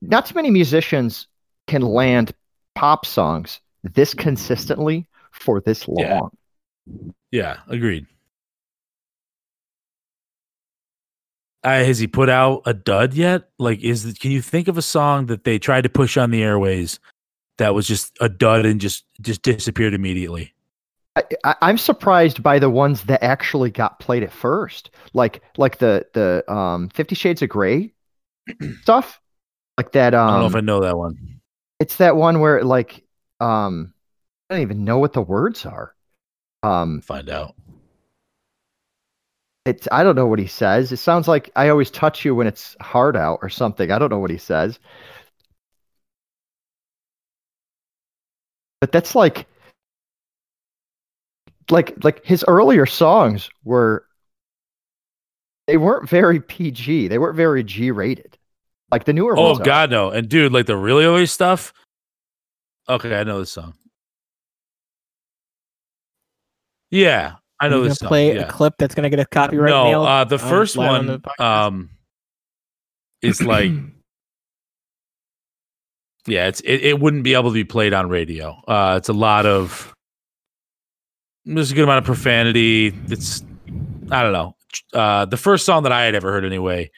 not too many musicians can land pop songs this consistently for this long. Yeah. Yeah, agreed. Uh, has he put out a dud yet? Like, is can you think of a song that they tried to push on the airways that was just a dud and just just disappeared immediately? I, I, I'm surprised by the ones that actually got played at first, like like the the um Fifty Shades of Grey stuff, like that. Um, I don't know if I know that one. it's that one where like um, I don't even know what the words are. Um, Find out. it's I don't know what he says. It sounds like I always touch you when it's hard out or something. I don't know what he says. But that's like like like his earlier songs were they weren't very PG. They weren't very G rated. Like the newer Oh ones. are. God, no! And dude, like the really early stuff. Okay, I know this song. Yeah, I know this gonna song. play yeah. a clip that's gonna get a copyright no, nailed? uh, the on- first live on one, the um, is like, yeah, it's it, it wouldn't be able to be played on radio. Uh, it's a lot of there's a good amount of profanity. It's I don't know. Uh, the first song that I had ever heard, anyway,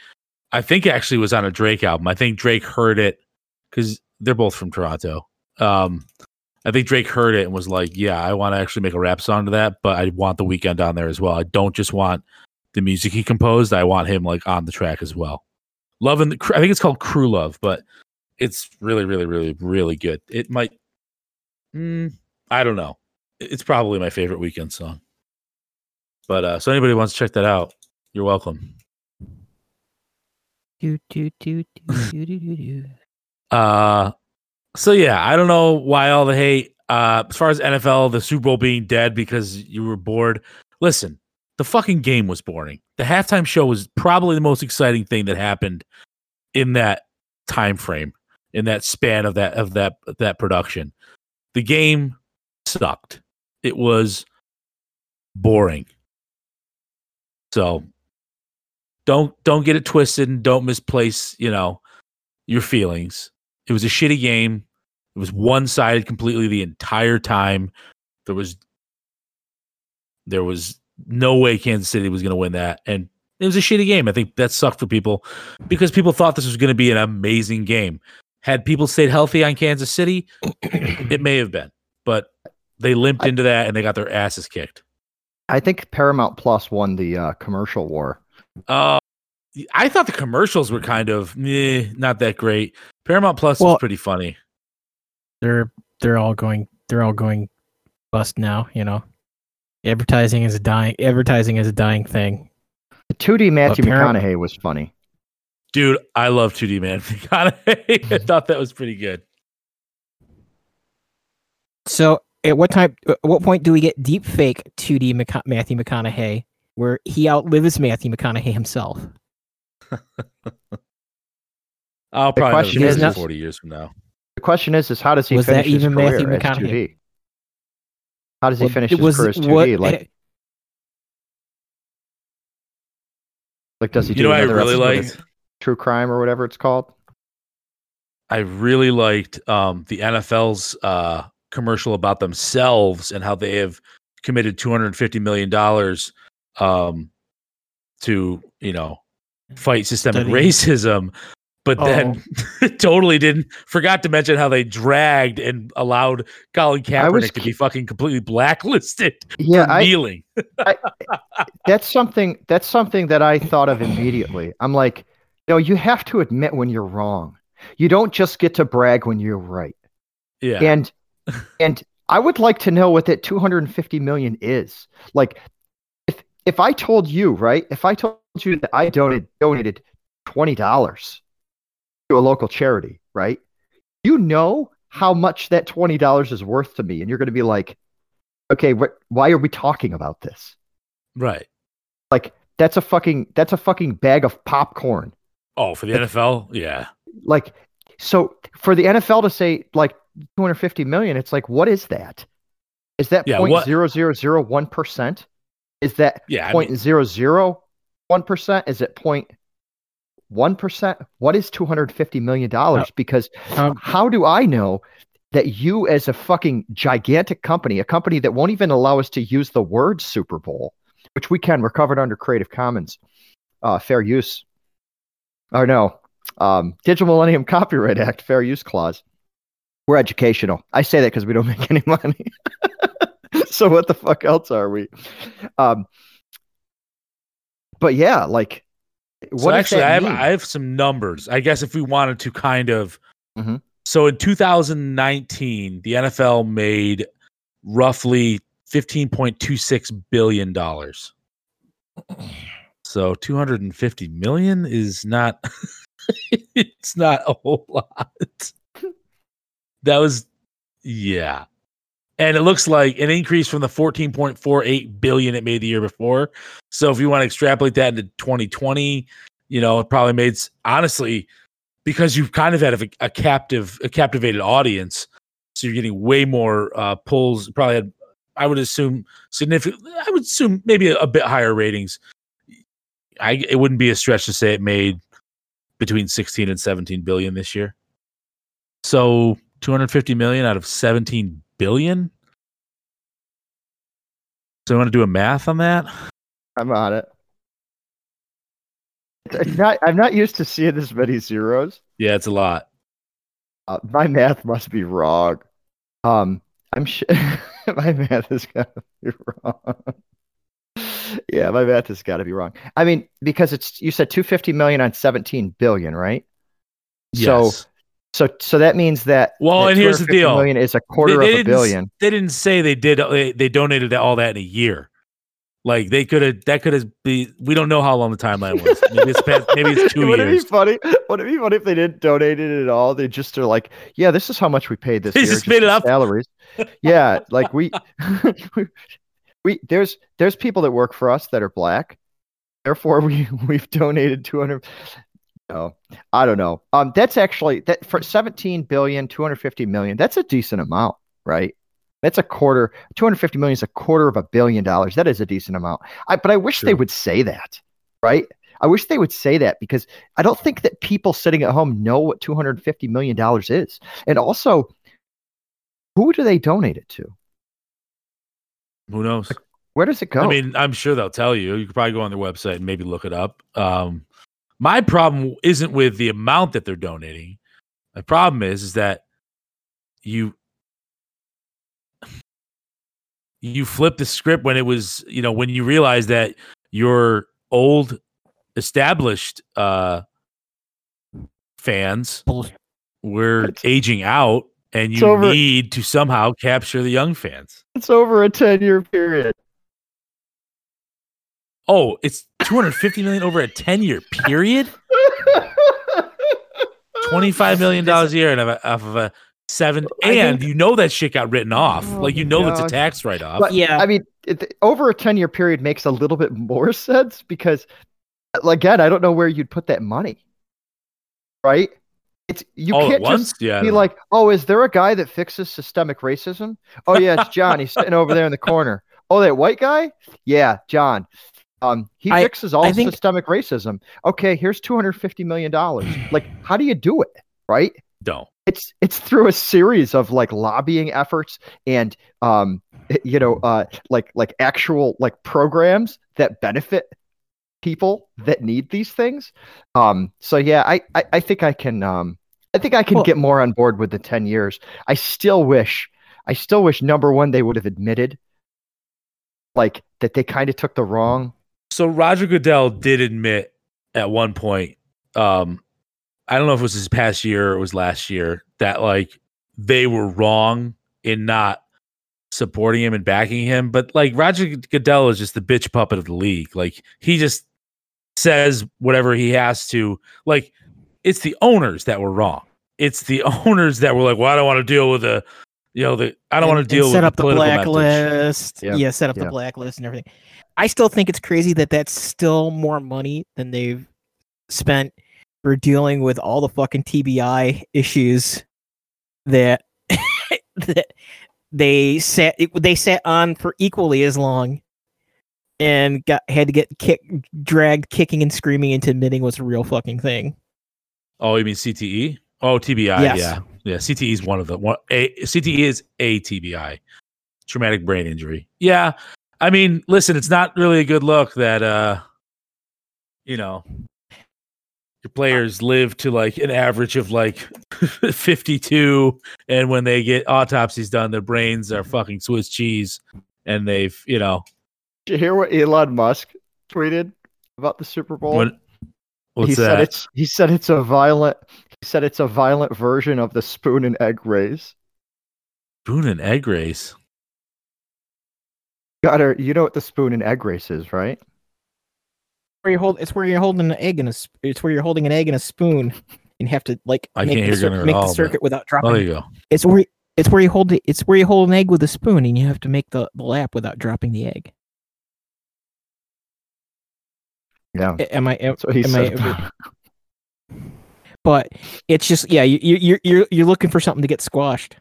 I think actually was on a Drake album. I think Drake heard it because they're both from Toronto. Um, I think Drake heard it and was like, "Yeah, I want to actually make a rap song to that, but I want the Weeknd on there as well. I don't just want the music he composed. I want him like on the track as well. Love and I think it's called Crew Love, but it's really, really, really, really good. It might, mm, I don't know. It's probably my favorite Weeknd song. But uh, so anybody wants to check that out, you're welcome. Do, do, do, do, do, do, do. Uh, so yeah, I don't know why all the hate. Uh, as far as NFL, the Super Bowl being dead because you were bored. Listen, the fucking game was boring. The halftime show was probably the most exciting thing that happened in that time frame, in that span of that of that that production. The game sucked. It was boring. So don't don't get it twisted and don't misplace, you know, your feelings. It was a shitty game. It was one-sided completely the entire time. There was there was no way Kansas City was going to win that and it was a shitty game. I think that sucked for people because people thought this was going to be an amazing game. Had people stayed healthy on Kansas City, it may have been, but they limped into that and they got their asses kicked. I think Paramount Plus won the uh, commercial war. Uh, I thought the commercials were kind of meh, not that great. Paramount Plus Well- was pretty funny. They're they're all going they're all going bust now. You know, advertising is a dying advertising is a dying thing. The 2D Matthew Param- McConaughey was funny. Dude, I love 2D Man. McConaughey. I thought that was pretty good. So at what time? At what point do we get deep fake 2D McC- Matthew McConaughey, where he outlives Matthew McConaughey himself? I'll The probably question never is- see 40 years from now. The question is, is how does he Was that finish his even career Matthew as McConaughey? 2D? How does he Well, finish it his career as 2D? what- like, like does he You do know what I another really episode of liked? True Crime or whatever it's called? I really liked um, the NFL's uh, commercial about themselves and how they have committed 250 million dollars um, to you know fight systemic Study. racism, but then totally didn't forgot to mention how they dragged and allowed Colin I was Kaepernick to be fucking completely blacklisted Yeah, I, kneeling. that's something that's something that I thought of immediately. I'm like, know, you have to admit when you're wrong. You don't just get to brag when you're right. Yeah, And and I would like to know what that 250 million is. Like if if I told you, right? If I told you that I donated donated $20 to a local charity, right? You know how much that $20 is worth to me and you're going to be like, "Okay, what why are we talking about this?" right. Like that's a fucking that's a fucking bag of popcorn. Oh, for the NFL, yeah. Like so for the NFL to say like 250 million, it's like what is that? Is that Yeah, point what- zero zero zero one percent? Is that Yeah, I point mean, zero zero one percent? Is it point one percent? What is 250 million dollars? Because Um, how do I know that you, as a fucking gigantic company, a company that won't even allow us to use the word Super Bowl, which we can, we're covered under Creative Commons, uh, fair use, or no, um, Digital Millennium Copyright Act, fair use clause. We're educational. I say that because we don't make any money. so what the fuck else are we? Um, but yeah, like, what so actually, I have mean? I have some numbers. I guess if we wanted to kind of, Mhm. so in 2019, the NFL made roughly 15.26 billion dollars. So 250 million is not. it's not a whole lot. That was, yeah. And it looks like an increase from the 14.48 billion it made the year before. So if you want to extrapolate that into 2020, you know, it probably made honestly because you've kind of had a, a captive, a captivated audience. So you're getting way more uh, pulls. Probably had, I would assume, significant. I would assume maybe a, a bit higher ratings. I it wouldn't be a stretch to say it made between 16 and 17 billion this year. So 250 million out of 17 billion. So you want to do a math on that? I'm on it. I'm not, I'm not used to seeing this many zeros. Yeah, it's a lot. Uh, my math must be wrong. Um, I'm sh- my math has got to be wrong. yeah, my math has got to be wrong. I mean, because it's you said 250 million on 17 billion, right? Yes. so, so so that means that. Well, that and here's the deal. Million is a quarter They- they of a billion. they didn't say they did. They, they donated all that in a year. Like they could have. That could have be. We don't know how long the timeline was. Maybe it's past, maybe it's two Would it years. be funny? Would it be funny if they didn't donate it at all? They just are like, yeah, this is how much we paid this They year. just made it up. Salaries. yeah, like we, we, we, there's there's people that work for us that are black. Therefore, we we've donated 200. No, I don't know. Um, that's actually that for 17 billion, 250 million. That's a decent amount, right? That's a quarter. 250 million is a quarter of a billion dollars. That is a decent amount. I, but I wish they would say that, right? I wish they would say that because I don't think that people sitting at home know what 250 million dollars is. And also, who do they donate it to? Who knows? Where does it go? I mean, I'm sure they'll tell you. You could probably go on their website and maybe look it up. Um, my problem isn't with the amount that they're donating. My problem is, is that you you flip the script when it was, you know, when you realize that your old established uh fans were aging out and you over- need to somehow capture the young fans. it's over a 10 year period. Oh, it's 250 million over a 10 year period? 25 million dollars a year and off of a seven and you know that shit got written off Oh like you my know it's a tax write-off But, Yeah. I mean, it, over a 10 year period makes a little bit more sense because, uh, again, I don't know where you'd put that money. Right? It's you all can't just yeah be like, oh, is there a guy that fixes systemic racism? Oh yeah, it's John. He's sitting over there in the corner. Oh, that white guy? Yeah, John. Um, he I- fixes all think- systemic racism. Okay, here's 250 million dollars. Like, how do you do it? Right? don't it's it's through a series of like lobbying efforts and um you know uh like like actual like programs that benefit people that need these things um so yeah i i, I think i can um i think i can Well- get more on board with the 10 years i still wish i still wish number one they would have admitted like that they kind of took the wrong so roger goodell did admit at one point um i don't know if it was this past year or it was last year that like they were wrong in not supporting him and backing him but like roger goodell is just the bitch puppet of the league like he just says whatever he has to like it's the owners that were wrong it's the owners that were like well i don't want to deal with the you know the i don't and- want to and deal set with up the, political blacklist. Yep, Yeah, set up yep. the blacklist and everything. I still think it's crazy that that's still more money than they've spent for dealing with all the fucking TBI issues that that they sat they sat on for equally as long and got had to get kick, dragged kicking and screaming into admitting was a real fucking thing. Oh, you mean CTE? Oh, TBI. Yes. Yeah, yeah. CTE is one of the one. A, CTE is a TBI, traumatic brain injury. Yeah, I mean, listen, it's not really a good look that uh, you know, your players live to like an average of like fifty-two, and when they get autopsies done, their brains are fucking Swiss cheese, and they've you know did you hear what elon musk tweeted about the super bowl when. What's he that? said it's he said it's a violent he said it's a violent version of the spoon and egg race. Spoon and egg race. Got her. You know what the spoon and egg race is, right? Where you hold it's where you're holding an egg in a sp- it's where you're holding an egg in a spoon and have to like I make can't the, hear cir- make all, the but- circuit without Oh, dropping. there you go. It's where it's where you hold it. It's where you hold an egg with a spoon, and you have to make the, the lap without dropping the egg. Yeah. Am I? Am, That's what he am said. I- but it's just yeah, you, you you're you're you're looking for something to get squashed.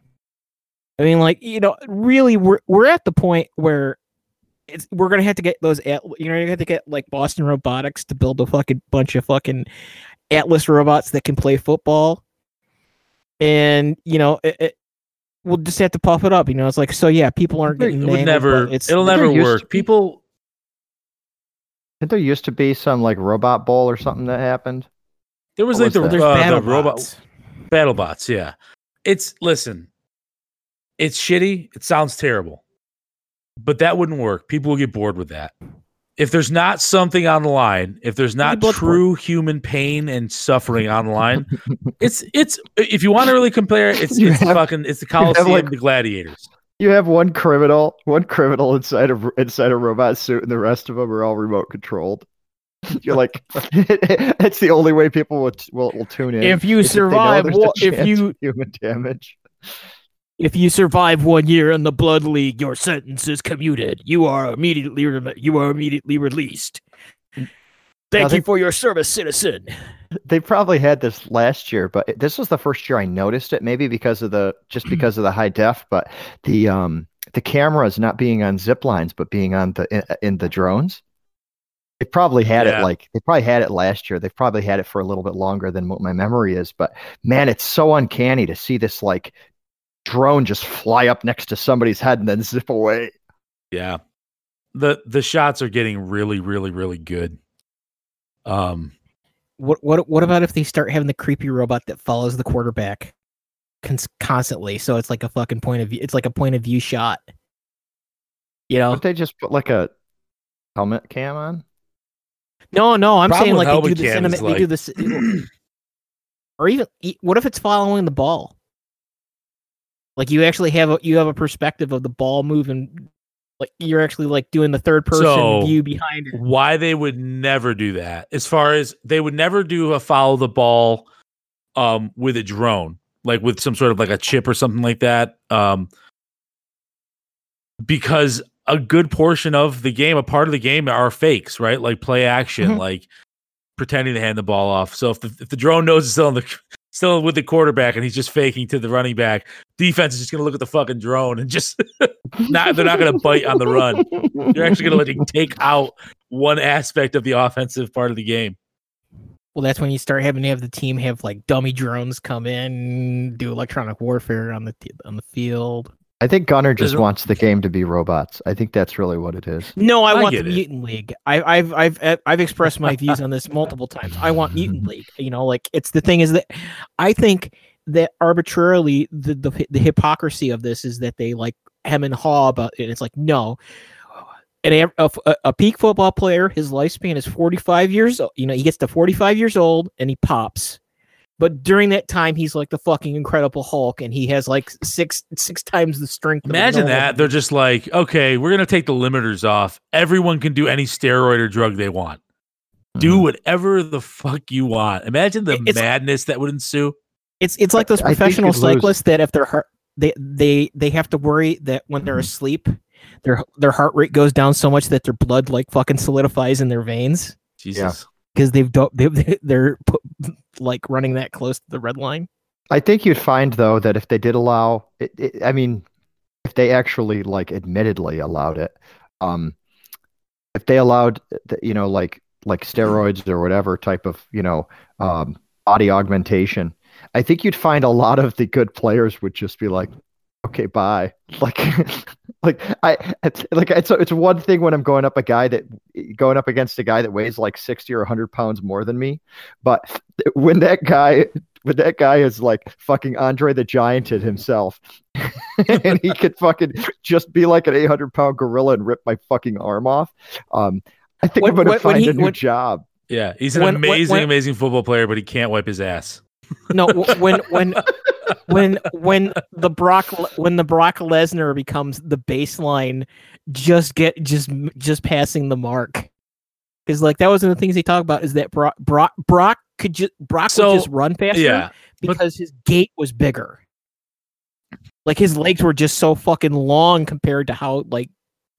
I mean, like you know, really, we're we're at the point where it's we're gonna have to get those at you know you have to get like Boston Robotics to build a fucking bunch of fucking Atlas robots that can play football, and you know it, it, we'll just have to puff it up. You know, it's like so yeah, people aren't getting It would mangled, never. It's It'll never work. be- People. Didn't there used to be some like robot bowl or something that happened? There was What like was the, that? there's uh, battle the robot bots. battle bots. Yeah, it's listen. It's shitty. It sounds terrible, but that wouldn't work. People will get bored with that. If there's not something on the line, if there's not Bloodsport. true human pain and suffering on the line, it's it's. If you want to really compare it, it's You it's have- fucking it's the Coliseum, like- the Gladiators. You have one criminal, one criminal inside a inside a robot suit, and the rest of them are all remote controlled. You're like, it's the only way people will will, will tune in. If you is survive, there's a wa- if you human damage. If you survive one year in the Blood League, your sentence is commuted. You are immediately re- you are immediately released. Thank you for your service, citizen. they probably had this last year, but this was the first year I noticed it. Maybe because of the just because of the high def, but the um the cameras not being on zip lines, but being on the in, in the drones. They probably had Yeah. it like they probably had it last year. They've probably had it for a little bit longer than what my memory is. But man, it's so uncanny to see this like drone just fly up next to somebody's head and then zip away. Yeah. The the shots are getting really, really, really good. Um What what what about if they start having the creepy robot that follows the quarterback cons- constantly? So it's like a fucking point of view. It's like a point of view shot. You know? Don't they just put like a helmet cam on? No, no. I'm Problem saying like they do the cinema. is They do this, or even e- what if it's following the ball? Like you actually have a you have a perspective of the ball moving. Like you're actually like doing the third person So- view behind it. why they would never do that as far as they would never do a follow the ball um with a drone like with some sort of like a chip or something like that um because a good portion of the game a part of the game are fakes right like play action Mhm. like pretending to hand the ball off so if the, if the drone knows it's still on the still with the quarterback and he's just faking to the running back defense is just going to look at the fucking drone and just not they're not going to bite on the run you're actually going to let him take out one aspect of the offensive part of the game. Well, that's when you start having to have the team have like dummy drones come in, do electronic warfare on the on the field. I think Gunner just There's a- wants the game to be robots. I think that's really what it is. No, I, I want the it. Mutant League. I, I've I've I've expressed my views on this multiple times. I want Mutant League. You know, like it's the thing is that I think that arbitrarily the the, the hypocrisy of this is that they like hem and haw about it. It's like no. An, a, a, a peak football player, his lifespan is 45 years. o- You know, he gets to 45 years old and he pops. But during that time, he's like the fucking Incredible Hulk, and he has like six six times the strength. Imagine normal that. They're just like, okay, we're going to take the limiters off. Everyone can do any steroid or drug they want. Do Mhm. whatever the fuck you want. Imagine the It's- madness that would ensue. It's it's like those I professional you'd lose. cyclists that if their heart they they they have to worry that when they're Mhm. asleep, their their heart rate goes down so much that their blood like fucking solidifies in their veins Jesus. Because they've do- they've they're like running that close to the red line. I think you'd find though that if they did allow, it, it, I mean, if they actually like admittedly allowed it, um, if they allowed, the- you know, like like steroids or whatever type of you know um, body augmentation, I think you'd find a lot of the good players would just be like, okay, bye. Like, like I it's, like it's it's one thing when I'm going up a guy that going up against a guy that weighs like sixty or hundred pounds more than me, but when that guy when that guy is like fucking Andre the Gianted himself, and he could fucking just be like an 800 pound gorilla and rip my fucking arm off. Um, I think When- I'm gonna when- when find he- a new when- job. Yeah. He's an When- when- amazing, when- amazing football player, but he can't wipe his ass. No, w- when when when when the Brock when the Brock Lesnar becomes the baseline, just get just just passing the mark. Because like that was one of the things they talk about is that Brock Brock, Brock could just Brock So, would just run faster. Yeah. but- because his gait was bigger. Like his legs were just so fucking long compared to how like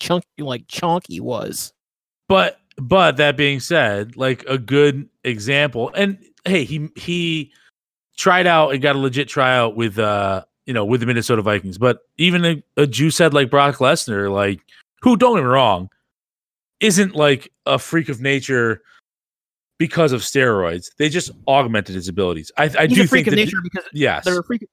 chunky like chunky was. But but that being said, like a good example, and hey, he he tried out and got a legit tryout with uh you know with the Minnesota Vikings. But even a, a juice head like Brock Lesnar, like who don't get me wrong, isn't like a freak of nature because of steroids. They just augmented his abilities. I I do freak think of that- nature because Yes, they're a freak.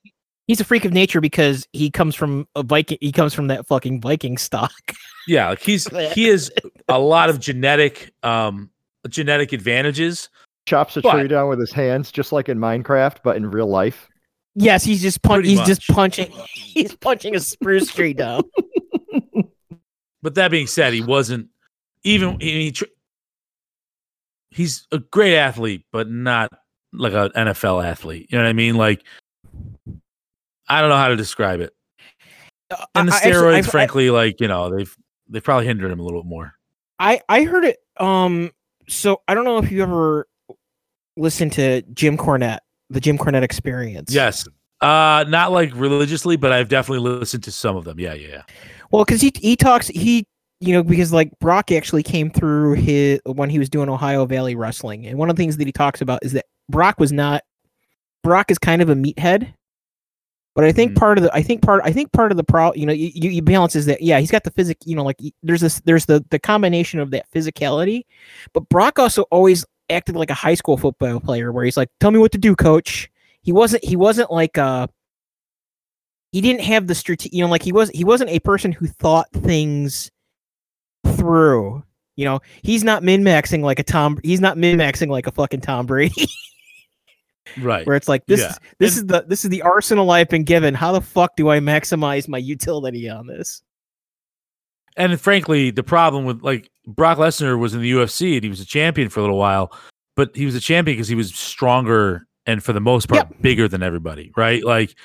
He's a freak of nature because he comes from a Viking. He comes from that fucking Viking stock. yeah, like he's he is a lot of genetic um genetic advantages. Chops a But- tree down with his hands, just like in Minecraft, but in real life. Yes, he's just pun- Pretty He's just punching. He's punching a spruce tree down. But that being said, he wasn't even he, he he's a great athlete, but not like an NFL athlete. You know what I mean? Like I don't know how to describe it. And the I- I actually- steroids, I've- I- frankly, like you know, they've they've probably hindered him a little bit more. I I heard it. Um, so I don't know if you ever listened to Jim Cornette, the Jim Cornette Experience. Yes, uh, not like religiously, but I've definitely listened to some of them. Yeah, yeah, yeah. Well, because he he talks he you know because like Brock actually came through his when he was doing Ohio Valley Wrestling, and one of the things that he talks about is that Brock was not. Brock is kind of a meathead, but I think Mhm. part of the I think part I think part of the pro you know you, you you balance is that yeah he's got the physic you know like there's this there's the the combination of that physicality, but Brock also always acted like a high school football player where he's like tell me what to do coach. He wasn't he wasn't like uh he didn't have the strate you know like he was he wasn't a person who thought things through. You know, he's not min maxing like a Tom. He's not min maxing like a fucking Tom Brady. Right. where it's like this Yeah. is this And- is the this is the arsenal I've been given. How the fuck do I maximize my utility on this? And frankly, the problem with like Brock Lesnar was in the UFC and he was a champion for a little while, but he was a champion because he was stronger and for the most part bigger than everybody, right? Like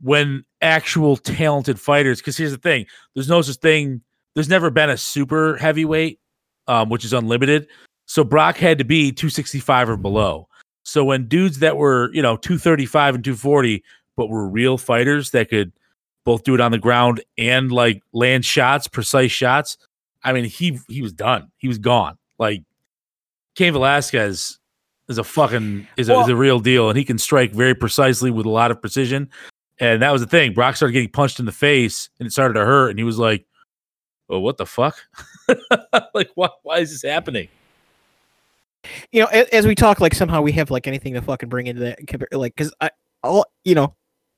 when actual talented fighters, because here's the thing: there's no such thing. There's never been a super heavyweight, um, which is unlimited. So Brock had to be 265 or below. So when dudes that were you know 235 and 240, but were real fighters that could both do it on the ground and like land shots, precise shots. I mean, he he was done. He was gone. Like Cain Velasquez is a fucking is a, is a real deal, and he can strike very precisely with a lot of precision. And that was the thing. Brock started getting punched in the face, and it started to hurt, and he was like, "Oh, what the fuck? like, why why is this happening?" You know, as, as we talk, like somehow we have like anything to fucking bring into that, like because I, all you know,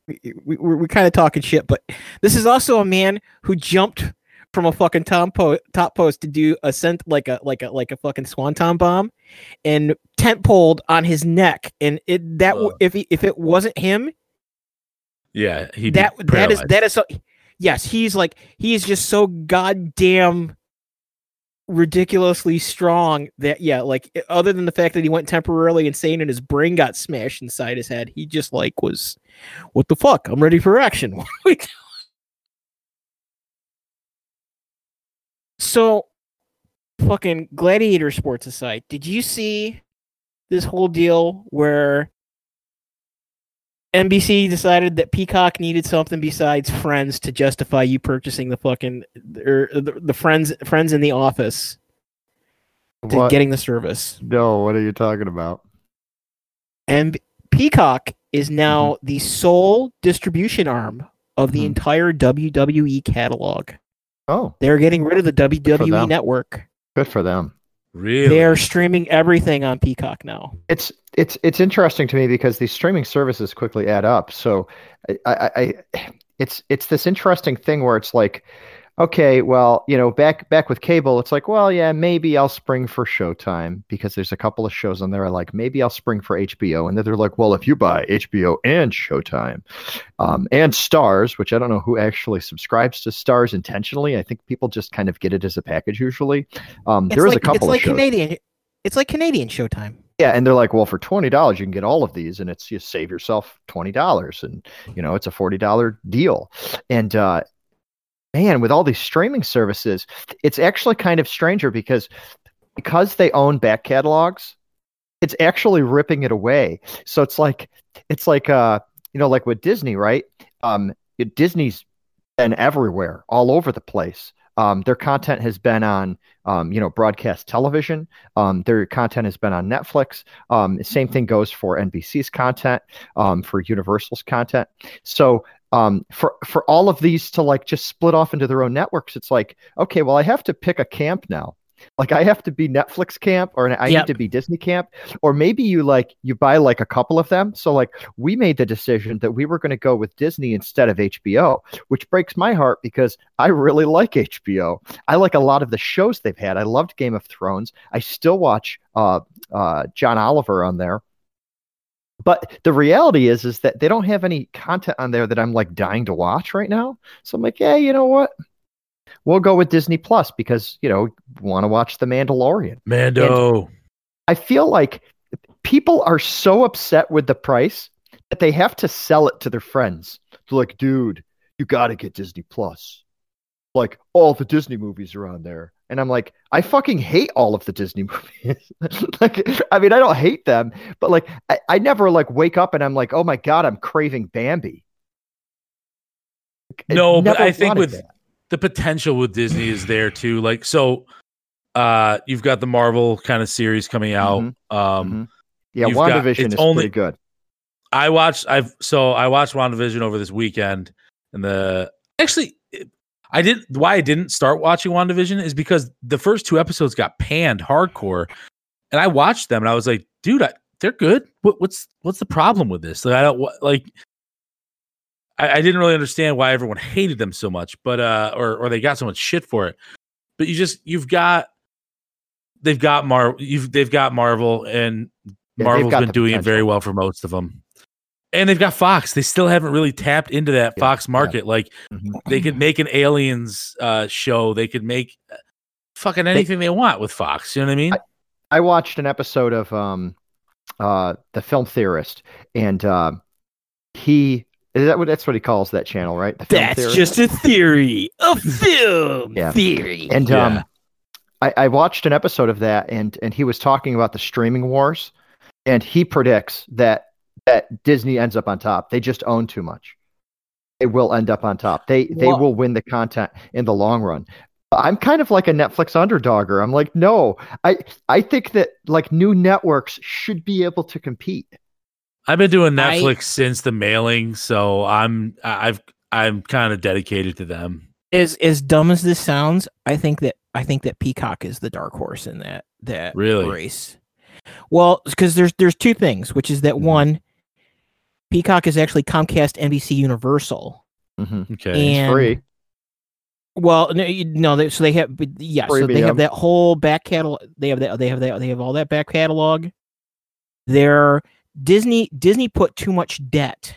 we, we we're, we're kind of talking shit, but this is also a man who jumped from a fucking tom po- top post to do a scent like a like a like a fucking swanton bomb, and tent poled on his neck, and it that w Ugh. if he, if it wasn't him, Yeah, he that that is that is so yes he's like he's just so goddamn ridiculously strong that yeah like other than the fact that he went temporarily insane and his brain got smashed inside his head he just like was what the fuck i'm ready for action What are we doing?" so fucking gladiator sports aside did you see this whole deal where NBC decided that Peacock needed something besides Friends to justify you purchasing the fucking or the, the Friends Friends in the Office to What? getting the service. No, what are you talking about? And Peacock is now the sole distribution arm of the Mhm. entire WWE catalog. Oh, They're getting rid of the WWE them. network. good for them. Really. They are streaming everything on Peacock now. It's it's it's interesting to me because these streaming services quickly add up. So I, I, I it's it's this interesting thing where it's like, okay, well, you know, back back with cable, it's like, well, yeah, maybe I'll spring for Showtime because there's a couple of shows on there. I like maybe I'll spring for HBO, and then they're like, well, if you buy HBO and Showtime, um, and Starz, which I don't know who actually subscribes to Starz intentionally. I think people just kind of get it as a package usually. Um, there is like, a couple it's like of shows. Canadian. It's like Canadian Showtime. Yeah, and they're like, well, for twenty dollars, you can get all of these, and it's you save yourself twenty dollars, and you know it's a forty dollar deal. And uh, man, with all these streaming services, it's actually kind of stranger because because they own back catalogs, it's actually ripping it away. So it's like it's like uh, you know, like with Disney, right? Um, Disney's been everywhere, all over the place. Um, their content has been on, um, you know, broadcast television. Um, their content has been on Netflix. Um, same thing goes for NBC's content, um, for Universal's content. So um, for for all of these to like just split off into their own networks, it's like, okay, well, I have to pick a camp now. Like I have to be Netflix camp, or I Yep. need to be Disney camp, or maybe you like you buy like a couple of them. So like we made the decision that we were going to go with Disney instead of HBO, which breaks my heart because I really like HBO. I like a lot of the shows they've had. I loved Game of Thrones. I still watch uh, uh, John Oliver on there. But the reality is, is that they don't have any content on there that I'm like dying to watch right now. So I'm like, yeah, you know what? We'll go with Disney Plus because you know want to watch The Mandalorian. Mando. I feel like people are so upset with the price that they have to sell it to their friends. They're like, dude, you got to get Disney Plus. Like, all the Disney movies are on there. And I'm like, I fucking hate all of the Disney movies. like, I mean, I don't hate them, but like, I, I never like wake up and I'm like, oh my God, I'm craving Bambi. I No, but I think with that. The potential with Disney is there too. Like so uh you've got the Marvel kind of series coming out. Mhm. Um Mhm. Yeah, You've got- WandaVision is only- pretty good. I watched. I've so I watched WandaVision over this weekend, and the actually, I didn't. Why I didn't start watching WandaVision is because the first two episodes got panned hardcore, and I watched them, and I was like, dude, I, they're good. What, what's what's the problem with this? Like, I don't like. I, I didn't really understand why everyone hated them so much, but uh, or or they got so much shit for it. But you just you've got, they've got Mar, you've they've got Marvel, and they've Marvel's been doing it very well for most of them. And they've got Fox. They still haven't really tapped into that Yeah, Fox yeah. market. Like Mhm. they could make an aliens uh, show. They could make uh, fucking anything they, want with Fox. You know what I mean? I watched an episode of um, uh, the Film Theorist, and um, he is that what that's what he calls that channel, right? The That's Theorist? just a theory, a film Yeah. theory. And Yeah. um, I, I watched an episode of that, and and he was talking about the streaming wars, and he predicts that that Disney ends up on top. They just own too much. They will end up on top. They they Well- will win the content in the long run. I'm kind of like a Netflix underdogger. I'm like, no, I I think that like new networks should be able to compete. I've been doing I- Netflix since the mailing, so I'm I- I've I'm kind of dedicated to them. as as dumb as this sounds, I think that I think that Peacock is the dark horse in that that Really? race. Well, because there's there's two things, which is that Mm-hmm. one, Peacock is actually Comcast NBC Universal. Mm-hmm. Okay. And free. Well, no, you- no. They, so they have, but yeah. So they have that whole back catalog. They have that. They have that. They have all that back catalog. Their Disney Disney put too much debt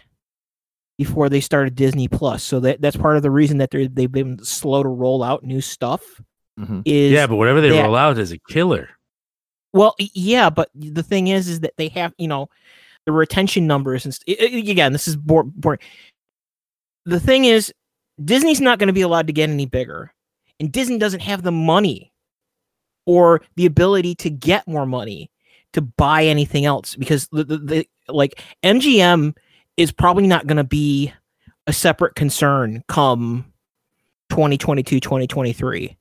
before they started Disney Plus. So that that's part of the reason that they they've been slow to roll out new stuff. Mhm. Is yeah, but whatever they that- roll out is a killer. Well, yeah, but the thing is, is that they have, you know, the retention numbers and st- i- i- again, this is bor- boring. The thing is, Disney's not going to be allowed to get any bigger, and Disney doesn't have the money or the ability to get more money to buy anything else because the, the, the like MGM is probably not going to be a separate concern come 2022 2023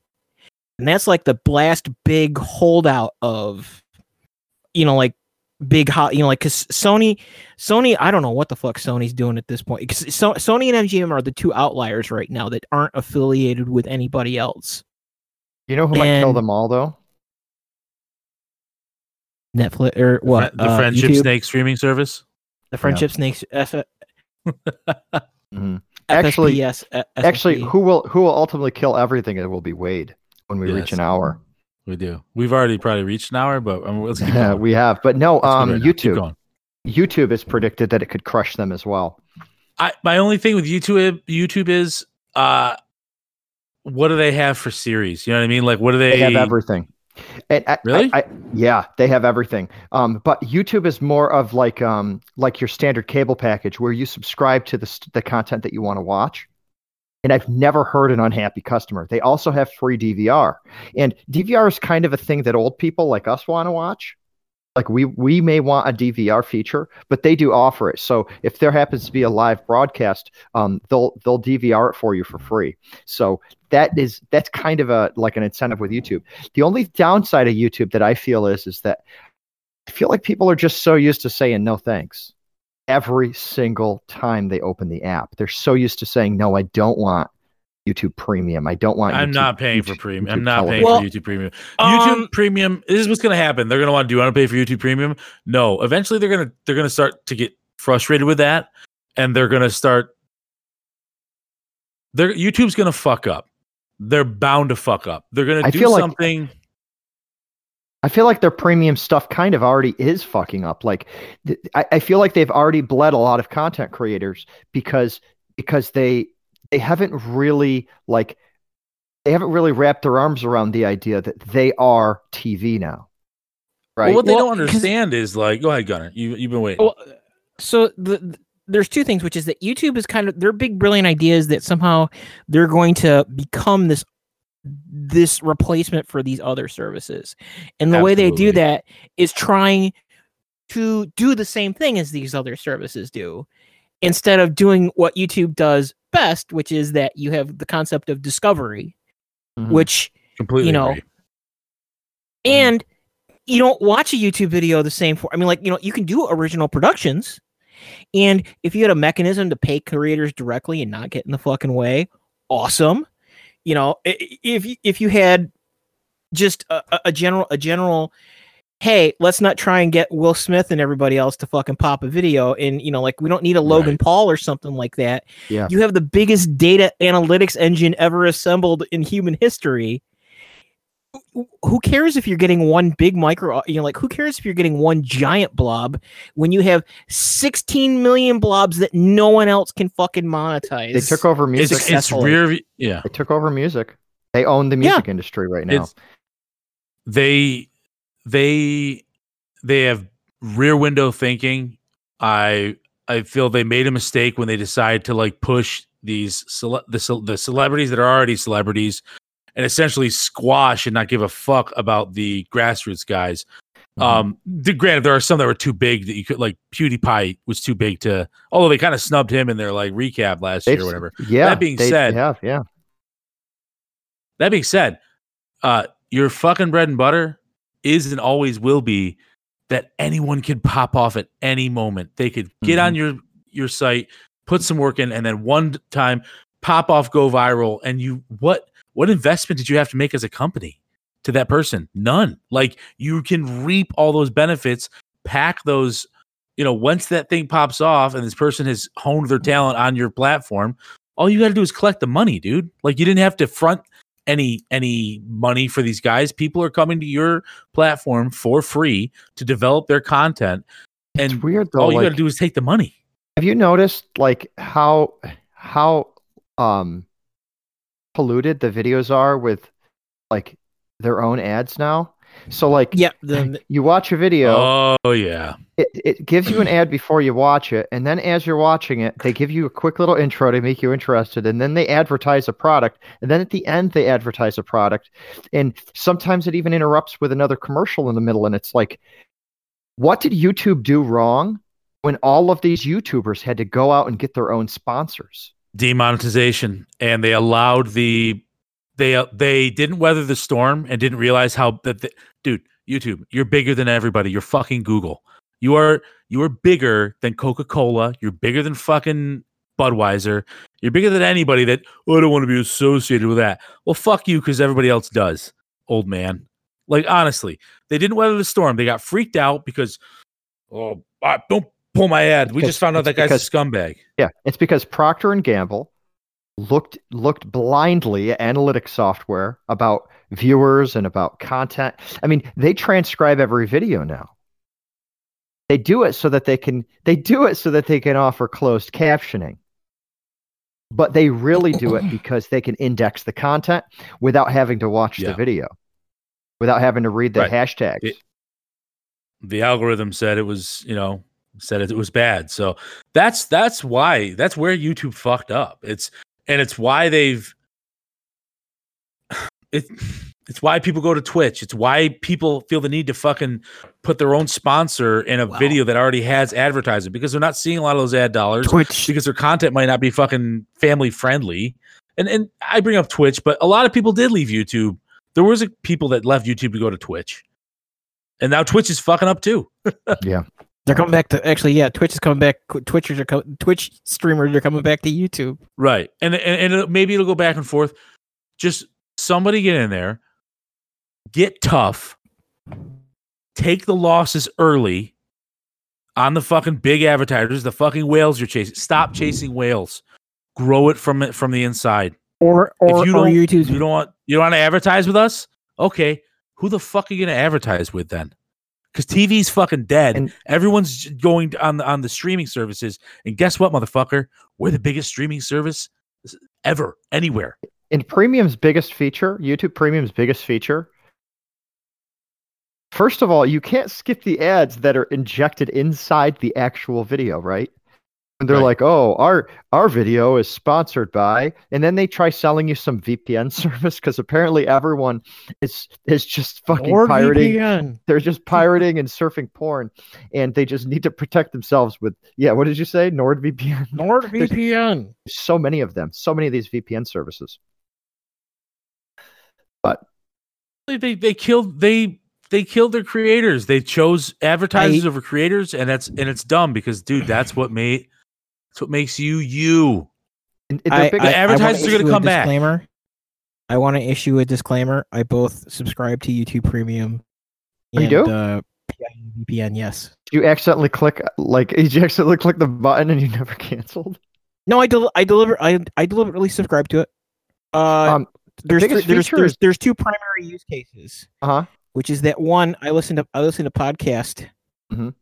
and that's like the last big holdout of you know like big hot you know like because sony sony i don't know what the fuck sony's doing at this point because so, sony and mgm are the two outliers right now that aren't affiliated with anybody else You know who might kill them all though? Netflix or what the uh, friendship YouTube? snake streaming service. the friendship snakes F- Mhm. Actually- FSPS, uh, Actually, who will who will ultimately kill everything? It will be Wade when we reach an hour. We do. We've already probably reached an hour, but um, let's keep going. we have, but no. Let's Um, right YouTube. YouTube has predicted that it could crush them as well. I my only thing with YouTube YouTube is uh what do they have for series? You know what I mean? Like what do they, They have everything. And I, Really? I, I, yeah, they have everything. Um, but YouTube is more of like um like your standard cable package where you subscribe to the the content that you want to watch. And I've never heard an unhappy customer. They also have free DVR, and DVR is kind of a thing that old people like us want to watch. Like we we may want a DVR feature, but they do offer it. So if there happens to be a live broadcast, um, they'll they'll DVR it for you for free. So that is that's kind of a like an incentive with YouTube. The only downside of YouTube that I feel is is that I feel like people are just so used to saying no thanks every single time they open the app. They're so used to saying no, I don't want YouTube Premium. I don't want. I'm YouTube- not paying for premium. YouTube I'm not television." paying Well, for YouTube Premium. YouTube um, Premium. This is what's going to happen. They're going to want to do. You want to pay for YouTube Premium? No. Eventually, they're going to they're going to start to get frustrated with that, and they're going to start. They're YouTube's going to fuck up. They're bound to fuck up. They're going to do feel like- something. I feel like their premium stuff kind of already is fucking up. Like, th- I, I feel like they've already bled a lot of content creators because because they they haven't really like they haven't really wrapped their arms around the idea that they are TV now. Right? Well, what they Well, don't understand is like, go ahead, Gunner. You you've been waiting. Well, so the, the- there's two things, which is that YouTube is kind of their big brilliant idea is that somehow they're going to become this this replacement for these other services, and the way they do that is trying to do the same thing as these other services do, instead of doing what YouTube does best, which is that you have the concept of discovery, Mhm. which Completely. you know, agree. and you don't watch a YouTube video the same for. I mean, like you know, you can do original productions, and if you had a mechanism to pay creators directly and not get in the fucking way, awesome. You know, if if you had just a- a general a general, hey, let's not try and get Will Smith and everybody else to fucking pop a video, and you know, like we don't need a Logan Right. Paul or something like that. Yeah. You have the biggest data analytics engine ever assembled in human history who- who cares if you're getting one big micro you know like who cares if you're getting one giant blob when you have 16 million blobs that no one else can fucking monetize They took over music. it's successfully. rear. Yeah, They took over music. They own the Yeah. music industry right now. It's- they they they have rear window thinking. I I feel they made a mistake when they decided to like push these cele- the ce- the celebrities that are already celebrities and essentially squash and not give a fuck about the grassroots guys. Mhm. Um, the, granted, there are some that were too big that you could like PewDiePie was too big to. Although they kind of snubbed him in their like recap last They've- year or whatever. yeah. that being they said- have yeah. That being said, uh, your fucking bread and butter is and always will be that anyone can pop off at any moment. They could get on mm-hmm. your your site, put some work in, and then one time pop off, go viral. And you what what investment did you have to make as a company to that person? None. Like you can reap all those benefits, pack those. You know, once that thing pops off and this person has honed their talent on your platform, all you got to do is collect the money, dude. Like you didn't have to front any any money for these guys. People are coming to your platform for free to develop their content, It's and weird though. all you gotta do is take the money. have you noticed like how how um polluted the videos are with like their own ads now? So like yeah the, you watch a video, Oh yeah, it, it gives you an ad before you watch it, and then as you're watching it, they give you a quick little intro to make you interested, and then they advertise a product, and then at the end they advertise a product, and sometimes it even interrupts with another commercial in the middle, and it's like, what did YouTube do wrong when all of these YouTubers had to go out and get their own sponsors? demonetization, and they allowed the they uh, they didn't weather the storm and didn't realize how that the, dude YouTube, you're bigger than everybody. You're fucking Google. You are you are bigger than Coca Cola. You're bigger than fucking Budweiser. You're bigger than anybody that oh, I don't want to be associated with that. Well, fuck you because everybody else does, old man. Like honestly, they didn't weather the storm. They got freaked out because oh, ah, don't pull my ad. We just found out that guy's because- a scumbag. Yeah, it's because Procter and Gamble looked looked blindly at analytics software about viewers and about content. I mean, they transcribe every video now. They do it so that they can they do it so that they can offer closed captioning. But they really do it because they can index the content without having to watch Yeah. the video. Without having to read the Right. hashtags. It- the algorithm said it was you know said it was bad so that's that's why that's where youtube fucked up it's and it's why they've it it's why people go to twitch it's why people feel the need to fucking put their own sponsor in a Wow. video that already has advertising because they're not seeing a lot of those ad dollars twitch because their content might not be fucking family friendly. And and I bring up Twitch, but a lot of people did leave YouTube. There was a, people that left YouTube to go to Twitch, and now Twitch is fucking up too. they're coming back to actually yeah twitch is coming back twitchers are co- twitch streamers are coming back to youtube Right, and and, and it- maybe it'll go back and forth. Just somebody get in there, get tough, take the losses early on the fucking big advertisers, the fucking whales you're chasing. Stop chasing whales. Grow it from it from the inside. or or, if you or don't, you don't want you don't want to advertise with us. Okay, who the fuck are you gonna advertise with then? Because TV's fucking dead. And- Everyone's going on the on the streaming services, and guess what, motherfucker? We're the biggest streaming service ever, anywhere. And Premium's biggest feature, YouTube Premium's biggest feature, first of all, you can't skip the ads that are injected inside the actual video, right? And they're Right. like, "Oh, our our video is sponsored by," and then they try selling you some VPN service because apparently everyone is is just fucking pirating. NordVPN. They're just pirating and surfing porn, and they just need to protect themselves with yeah. What did you say? NordVPN. NordVPN. so many of them, so many of these VPN services. But They they, they killed they they killed their creators. They chose advertisers over creators, and that's and it's dumb because dude, that's what made that's what makes you you. And the I, big- I- I advertisers wanna are gonna issue a come back. I want to issue a disclaimer. I both subscribe to YouTube Premium. Oh, you do? Uh, VPN, yes. you accidentally click like did you accidentally click the button and you never canceled. No, I del- I deliver I I deliberately subscribe to it. Uh, Um, there's biggest three- there's, feature there's there's two primary use cases, Uh huh. which is that one I listen to I listen to podcast Mhm.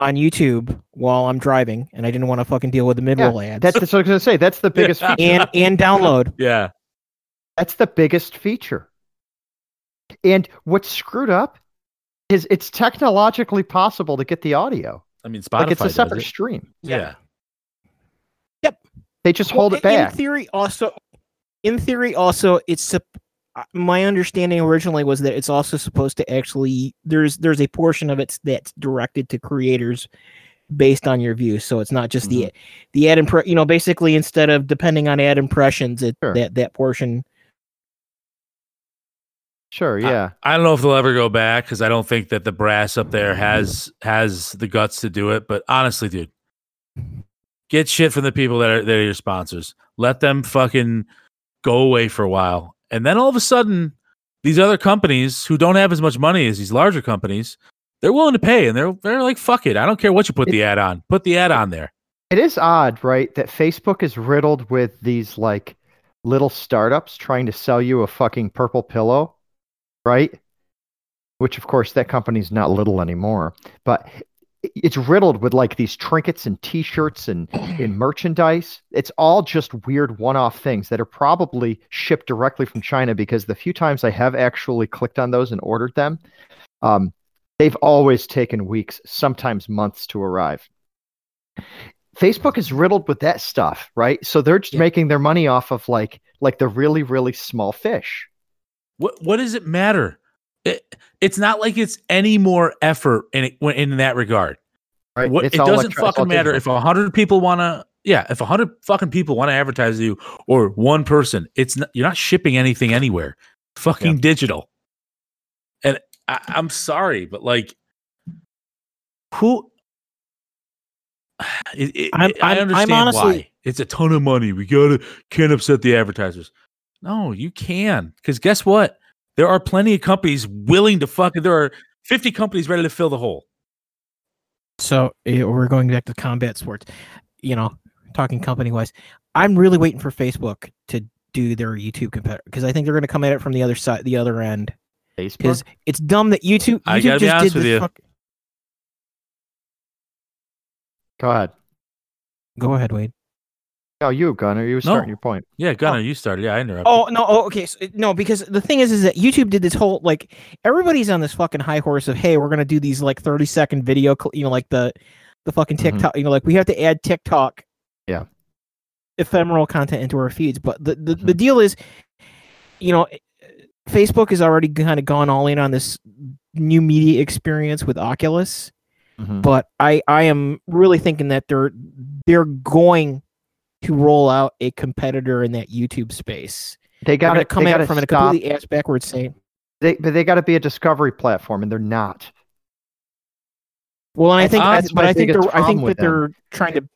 On YouTube while I'm driving, and I didn't want to fucking deal with the mid roll ads. That's, that's what I was gonna say. That's the biggest. Yeah. feature. and and download. Yeah, That's the biggest feature. And what's screwed up is it's technologically possible to get the audio. I mean Spotify like it's a separate it. stream. Yeah, Yep. They just Well, hold it back. In theory, also, in theory, also, it's sup- my understanding originally was that it's also supposed to actually there's there's a portion of it that's directed to creators based on your views. So it's not just the mm-hmm. the ad impre- you know basically instead of depending on ad impressions, it Sure. that that portion. Sure, yeah. I don't know if they'll ever go back because I don't think that the brass up there has has the guts to do it. But honestly, dude, get shit from the people that are that are your sponsors. Let them fucking go away for a while, and then all of a sudden, these other companies who don't have as much money as these larger companies, they're willing to pay, and they're they're like, "Fuck it, I don't care what you put the ad on. Put the ad on there." It is odd, right, that Facebook is riddled with these like little startups trying to sell you a fucking purple pillow, right? Which of course that company's not little anymore, but it's riddled with like these trinkets and t-shirts and, and merchandise. It's all just weird one-off things that are probably shipped directly from China because the few times I have actually clicked on those and ordered them, um, they've always taken weeks, sometimes months to arrive. Facebook is riddled with that stuff, right? So they're just Yeah. making their money off of like like the really really small fish. What what does it matter? It, it's not like it's any more effort in it, in that regard. Right? What, it doesn't electro- fucking matter if a hundred people want to. Yeah, if a hundred fucking people want to advertise you or one person, it's not, you're not shipping anything anywhere. Fucking digital. And I, I'm sorry, but like, who? It, it, I'm- I understand honestly- why it's a ton of money. We gotta can't upset the advertisers. No, you can because guess what? There are plenty of companies willing to fucking. There are 50 companies ready to fill the hole. So eh, we're going back to combat sports. You know, talking company wise, I'm really waiting for Facebook to do their YouTube competitor because I think they're going to come at it from the other side, the other end. Facebook. Because it's dumb that YouTube. I gotta be honest with you. fuck- Go ahead. Go ahead, Wade. Oh, you Gunner, you were starting No. your point. Yeah, Gunnar, you started. Yeah, I interrupted. Oh no! Oh, okay. So, no, because the thing is, is that YouTube did this whole like everybody's on this fucking high horse of hey, we're gonna do these like thirty second video, cl- you know, like the the fucking Mhm. TikTok, you know, like we have to add TikTok, Yeah. ephemeral content into our feeds. But the the, the Mhm. deal is, you know, Facebook has already kind of gone all in on this new media experience with Oculus. Mhm. but I I am really thinking that they're they're going to roll out a competitor in that YouTube space. They got going to to come they at gotta it from a stop. completely ass backwards saying, They, but they got to be a discovery platform, and they're not. well, and I think, I, that's but I think they're I think that they're trying to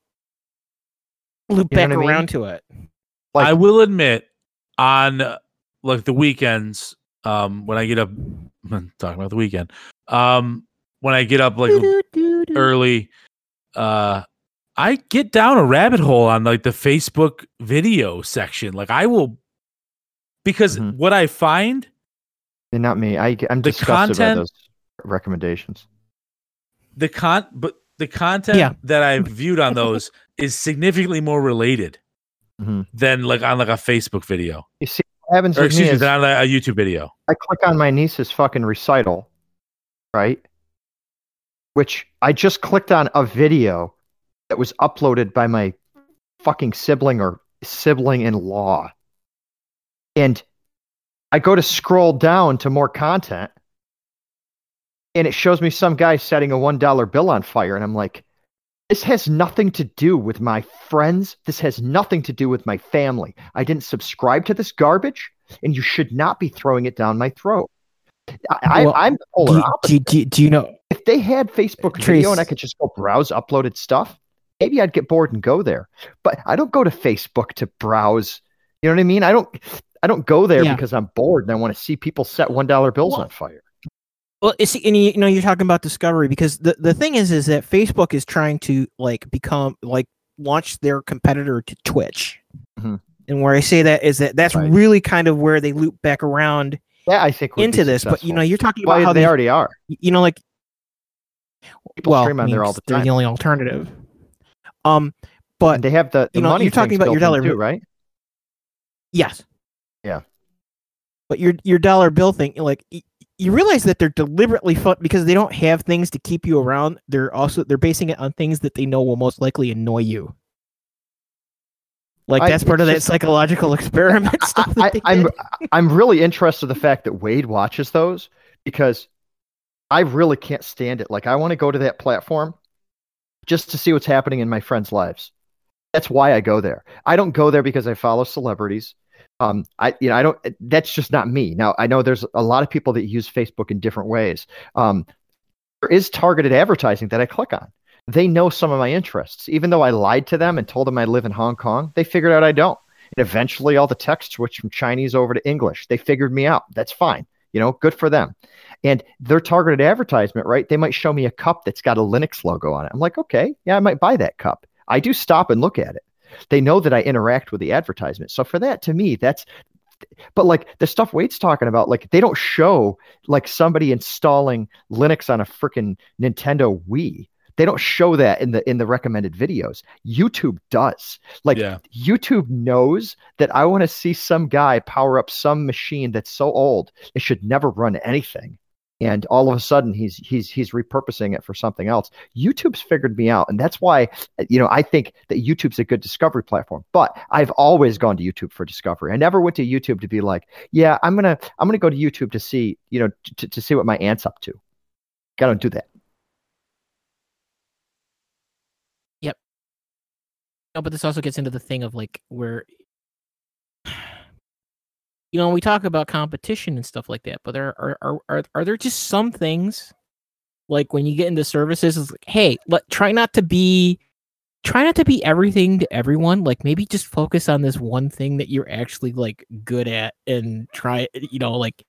loop You know back I mean? around to it. Like, I will admit, on like the weekends, um, when I get up, I'm talking about the weekend, um, when I get up like early, uh, I get down a rabbit hole on like the Facebook video section. Like I will, because Mhm. what I find, and not me. I, I'm The disgusted by those recommendations. the con, but the content Yeah. that I've viewed on those is significantly more related Mhm. than like on like a Facebook video You see, what happens or me excuse me, is than on a, a YouTube video. I click on my niece's fucking recital, right? Which I just clicked on a video that was uploaded by my fucking sibling or sibling in law. And I go to scroll down to more content and it shows me some guy setting a $1 bill on fire. And I'm like, this has nothing to do with my friends. This has nothing to do with my family. I didn't subscribe to this garbage and you should not be throwing it down my throat. I, Well, I, I'm the Do polar you, opposite. do, you- do, do you know? if they had Facebook Trace- video and I could just go browse uploaded stuff, maybe I'd get bored and go there. But I don't go to Facebook to browse. You know what I mean? I don't. I don't go there Yeah. because I'm bored and I want to see people set one dollar bills Well, on fire. Well, it's, and you, you know, you're talking about discovery because the, the thing is, is that Facebook is trying to like become like launch their competitor to Twitch. Mhm. And where I say that is that that's Right. really kind of where they loop back around Yeah, I think into this. But you know, you're talking about Well, how they they, already are. you know, like People well, stream I on there mean, all the time. they're the only alternative. Um, but and they have the, the you know, money you're talking about your dollar bill. right? Yes. Yeah. But your your dollar bill thing, like you realize that they're deliberately fun because they don't have things to keep you around. They're also they're basing it on things that they know will most likely annoy you. Like I- that's part of that just- psychological experiment stuff. That I, they I'm. I'm really interested in the fact that Wade watches those because I really can't stand it. Like I want to go to that platform just to see what's happening in my friends' lives. That's why I go there. I don't go there because I follow celebrities. Um, I you know I don't. That's just not me. Now I know there's a lot of people that use Facebook in different ways. Um, there is targeted advertising that I click on. They know some of my interests, even though I lied to them and told them I live in Hong Kong. They figured out I don't. And eventually, all the text switched from Chinese over to English. They figured me out. That's fine. You know, good for them. And their targeted advertisement, right? They might show me a cup that's got a Linux logo on it. I'm like, okay, yeah, I might buy that cup. I do stop and look at it. They know that I interact with the advertisement. So for that, to me, that's. But like the stuff Wade's talking about, like they don't show like somebody installing Linux on a freaking Nintendo Wii. They don't show that in the in the recommended videos. YouTube does. Like yeah. YouTube knows that I want to see some guy power up some machine that's so old it should never run anything. And all of a sudden he's he's he's repurposing it for something else. YouTube's figured me out. And that's why you know I think that YouTube's a good discovery platform. But I've always gone to YouTube for discovery. I never went to YouTube to be like, yeah, I'm gonna I'm gonna go to YouTube to see, you know, to, to see what my aunt's up to. I don't do that. No, but this also gets into the thing of like where you know we talk about competition and stuff like that, but there are are are, are there just some things like when you get into services, it's like, hey, let try not to be try not to be everything to everyone. Like maybe just focus on this one thing that you're actually like good at and try you know like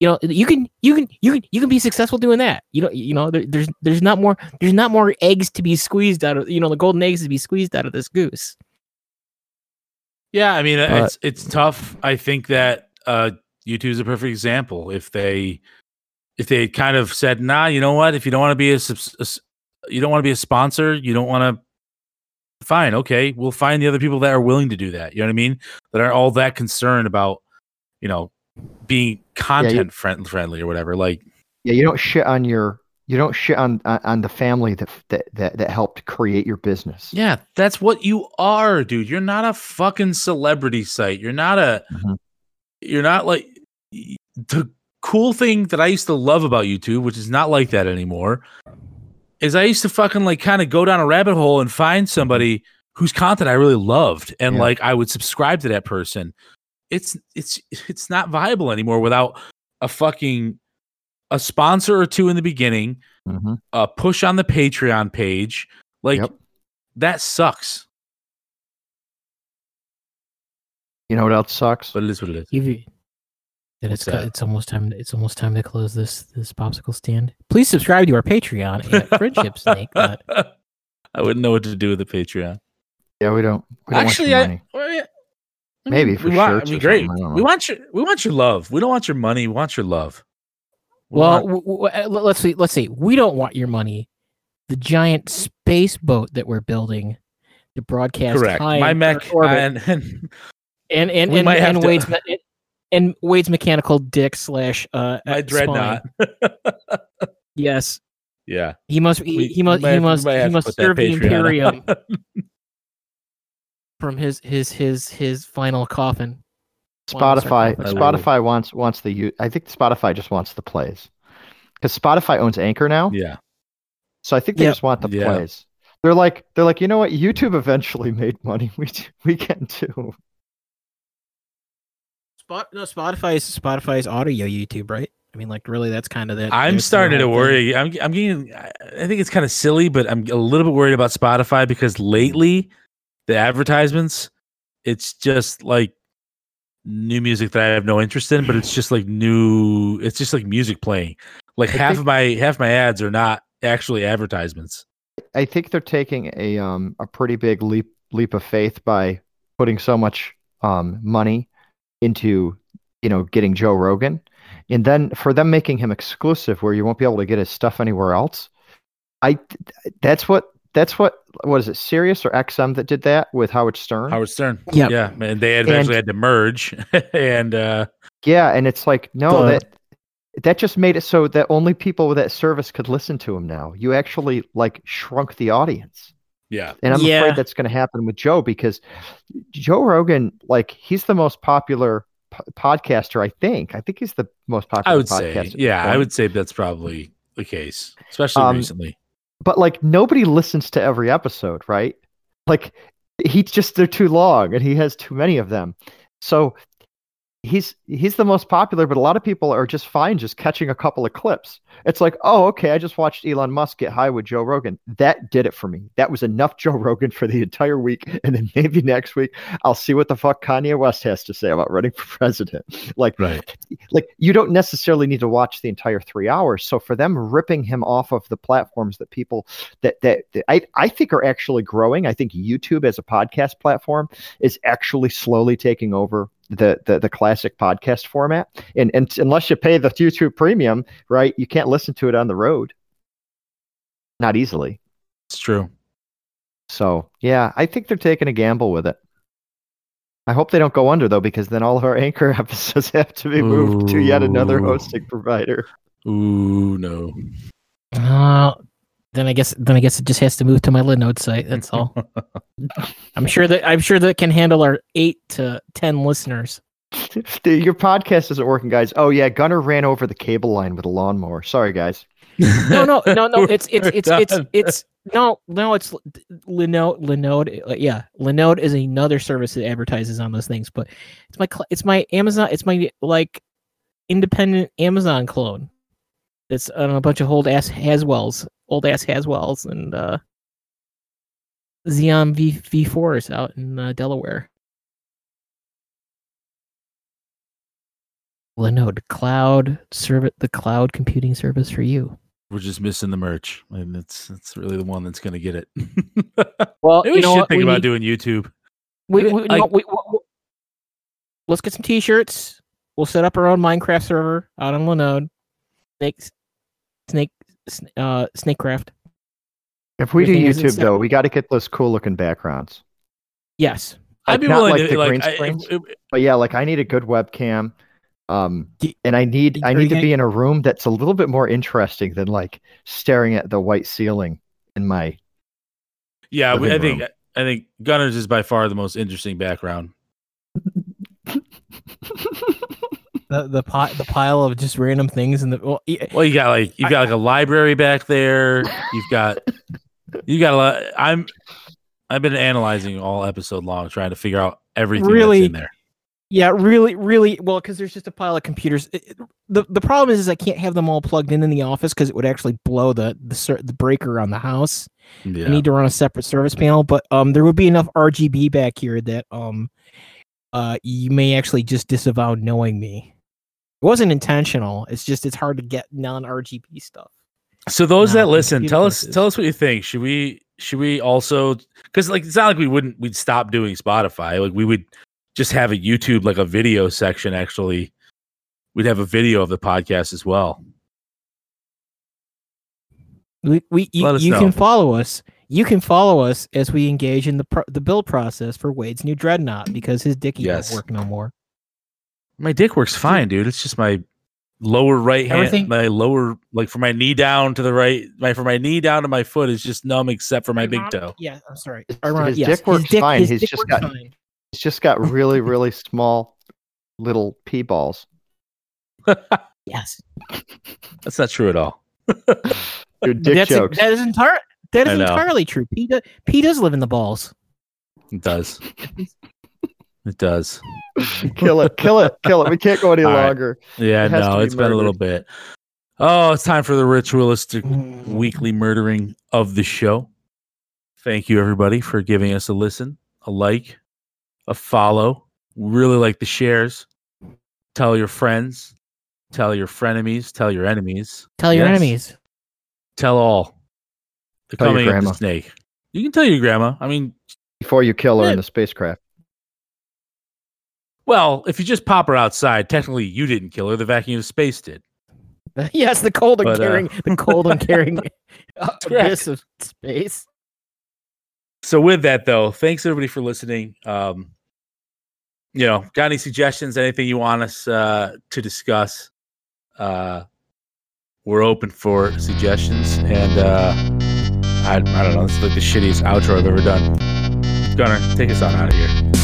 you know you can you can you can you can be successful doing that you know you know there, there's there's not more there's not more eggs to be squeezed out of you know the golden eggs to be squeezed out of this goose Yeah, I mean Uh, it's it's tough. I think that uh is a perfect example. If they if they kind of said, "Nah, you know what? If you don't want to be a, a you don't want to be a sponsor, you don't want to fine, okay, we'll find the other people that are willing to do that." You know what I mean? That are all that concerned about, you know, being content friend- friendly or whatever. Like Yeah, you don't shit on your you don't shit on on, the family that, that that that helped create your business. Yeah, that's what you are, dude. You're not a fucking celebrity site. You're not a Mhm. you're not like the cool thing that I used to love about YouTube, which is not like that anymore, is I used to fucking like kind of go down a rabbit hole and find somebody whose content I really loved and Yeah. like I would subscribe to that person. It's it's it's not viable anymore without a fucking a sponsor or two in the beginning, Mhm. a push on the Patreon page. Like Yep. that sucks. You know what else sucks? But it is what it is. Give you that it's co- that? it's almost time it's almost time to close this this popsicle stand please subscribe to our patreon at friendship snake I wouldn't know what to do with the Patreon. Yeah, we don't. We don't Actually, want I, Maybe for we want, shirts I mean, great. something, I don't We want your we want your love. We don't want your money. We want your love. We well want- w- w- uh, let- let's see let's see we don't want your money the giant space boat that we're building to broadcast correct. high My in mech orbit. and, and and and we and, might and to- Wade's me- and Wade's mechanical dick slash uh my uh, dreadnought. Yes, yeah, he must he, We- he must he must he must serve the Patreon Imperium on. from his his his his final coffin. Wow, Spotify. sarcophagus. Spotify wants wants the. u- I think Spotify just wants the plays, because Spotify owns Anchor now. yeah. So I think they Yep. just want the Yeah. plays. They're like they're like you know what? YouTube eventually made money. We we can too. Spot no Spotify Spotify's Spotify's audio YouTube, right? I mean, like really, that's kind of that. I'm starting to whole thing. worry. I'm I'm getting. I I think it's kind of silly, but I'm a little bit worried about Spotify because lately, the advertisements, it's just like new music that I have no interest in, but it's just like new. It's just like music playing. Like I half think- of my half my ads are not actually advertisements. I think they're taking a um a pretty big leap leap of faith by putting so much um money into you know getting Joe Rogan, and then for them making him exclusive where you won't be able to get his stuff anywhere else. I that's what that's what what is it Sirius or XM that did that with Howard Stern? Howard Stern. Yeah. yeah, and they had eventually had to merge, and uh Yeah, and it's like no The- that that just made it so that only people with that service could listen to him now. You actually like shrunk the audience. yeah, And I'm Yeah. afraid that's going to happen with Joe because Joe Rogan, like, he's the most popular p- podcaster, I think. I think he's the most popular I would podcaster. say, yeah, I would say that's probably the case, especially Um, recently. But, like, nobody listens to every episode, right? Like, he just, they're too long and he has too many of them. So he's he's the most popular, but a lot of people are just fine just catching a couple of clips. It's like, oh, okay, I just watched Elon Musk get high with Joe Rogan. That did it for me. That was enough Joe Rogan for the entire week. And then maybe next week I'll see what the fuck Kanye West has to say about running for president. Like, Right. like you don't necessarily need to watch the entire three hours. So for them ripping him off of the platforms that people that that, that I, I think are actually growing, I think YouTube as a podcast platform is actually slowly taking over the the, the classic podcast format. And and unless you pay the YouTube premium, right, you can't listen to it on the road. Not easily. It's true. So yeah, I think they're taking a gamble with it. I hope they don't go under though, because then all of our anchor episodes have to be moved to yet another hosting provider. Ooh, no. Uh, then I guess then I guess it just has to move to my Linode site. That's all. I'm sure that I'm sure that can handle our eight to ten listeners. Dude, Your podcast isn't working, guys. Oh yeah, Gunner ran over the cable line with a lawnmower. Sorry, guys. No, no, no, no. It's it's We're it's it's it's no, no. It's Linode. Linode. uh, Yeah, Linode is another service that advertises on those things. But it's my it's my Amazon. It's my like independent Amazon clone. It's on a bunch of old ass Haswells, old ass Haswells, and uh, Xeon V V4s out in uh, Delaware. Linode cloud service, the cloud computing service for you. We're just missing the merch, and it's it's really the one that's going to get it. Well, Maybe we you know should what? think We about need- doing YouTube. We, Maybe, we, no, we, we- we- let's get some t-shirts. We'll set up our own Minecraft server out on Linode. Snakes, snake, sn- uh, Snakecraft. If we do YouTube though, we got to get those cool looking backgrounds. Yes, I'd be not willing like to the like. green I- screens. it- it- But yeah, like I need a good webcam. Um, Do- and I need I need to be in a room that's a little bit more interesting than like staring at the white ceiling in my. yeah, we, I living think I think Gunners is by far the most interesting background. the the pi- the pile of just random things in the well, Well, you got like you got like a library back there. You've got you got a lot. I'm I've been analyzing all episode long, trying to figure out everything Really? that's in there. yeah, really, really well because there's just a pile of computers. It- it- the The problem is, is I can't have them all plugged in in the office because it would actually blow the the the breaker on the house. Yeah. I need to run a separate service panel, but um, there would be enough RGB back here that um, uh, you may actually just disavow knowing me. It wasn't intentional. It's just it's hard to get non RGB stuff. So those No, that listen, computer tell us tell us what you think. Should we should we also because like it's not like we wouldn't we'd stop doing Spotify. Like we would just have a YouTube like a video section. Actually, we'd have a video of the podcast as well. We, we you, you can follow us. You can follow us as we engage in the pro- the build process for Wade's new dreadnought because his dicky Yes. won't work no more. My dick works fine, dude. It's just my lower right hand, Everything- my lower like from my knee down to the right, my from my knee down to my foot is just numb except for my big toe. Yeah, I'm sorry. His- Iron- his yes, dick works fine. his He's dick just works got- fine. It's just got really really small little pee balls. Yes, That's not true at all. Dude, dick that's jokes. that is entire. That I is know. entirely true. P, do, P does live in the balls. It does. It It does. kill it, kill it, kill it. We can't go any All right. longer. Yeah, It no, be it's been a little bit. Oh, it's time for the ritualistic weekly murdering of the show. Thank you, everybody, for giving us a listen, a like, a follow. Really like the shares. Tell your friends, tell your frenemies, tell your enemies, Tell your Yes. enemies. tell all. The Tell your coming of grandma. the snake. You can tell your grandma. I mean, Before you kill her Yeah. in the spacecraft. Well, if you just pop her outside, technically you didn't kill her. The vacuum of space did. yes, the cold and But, uh, carrying, the cold and carrying abyss of space. So with that though, thanks everybody for listening. Um, you know, got any suggestions, anything you want us uh, to discuss? Uh, we're open for suggestions, and uh, I, I don't know. It's like the shittiest outro I've ever done. Gunner, take us on out of here.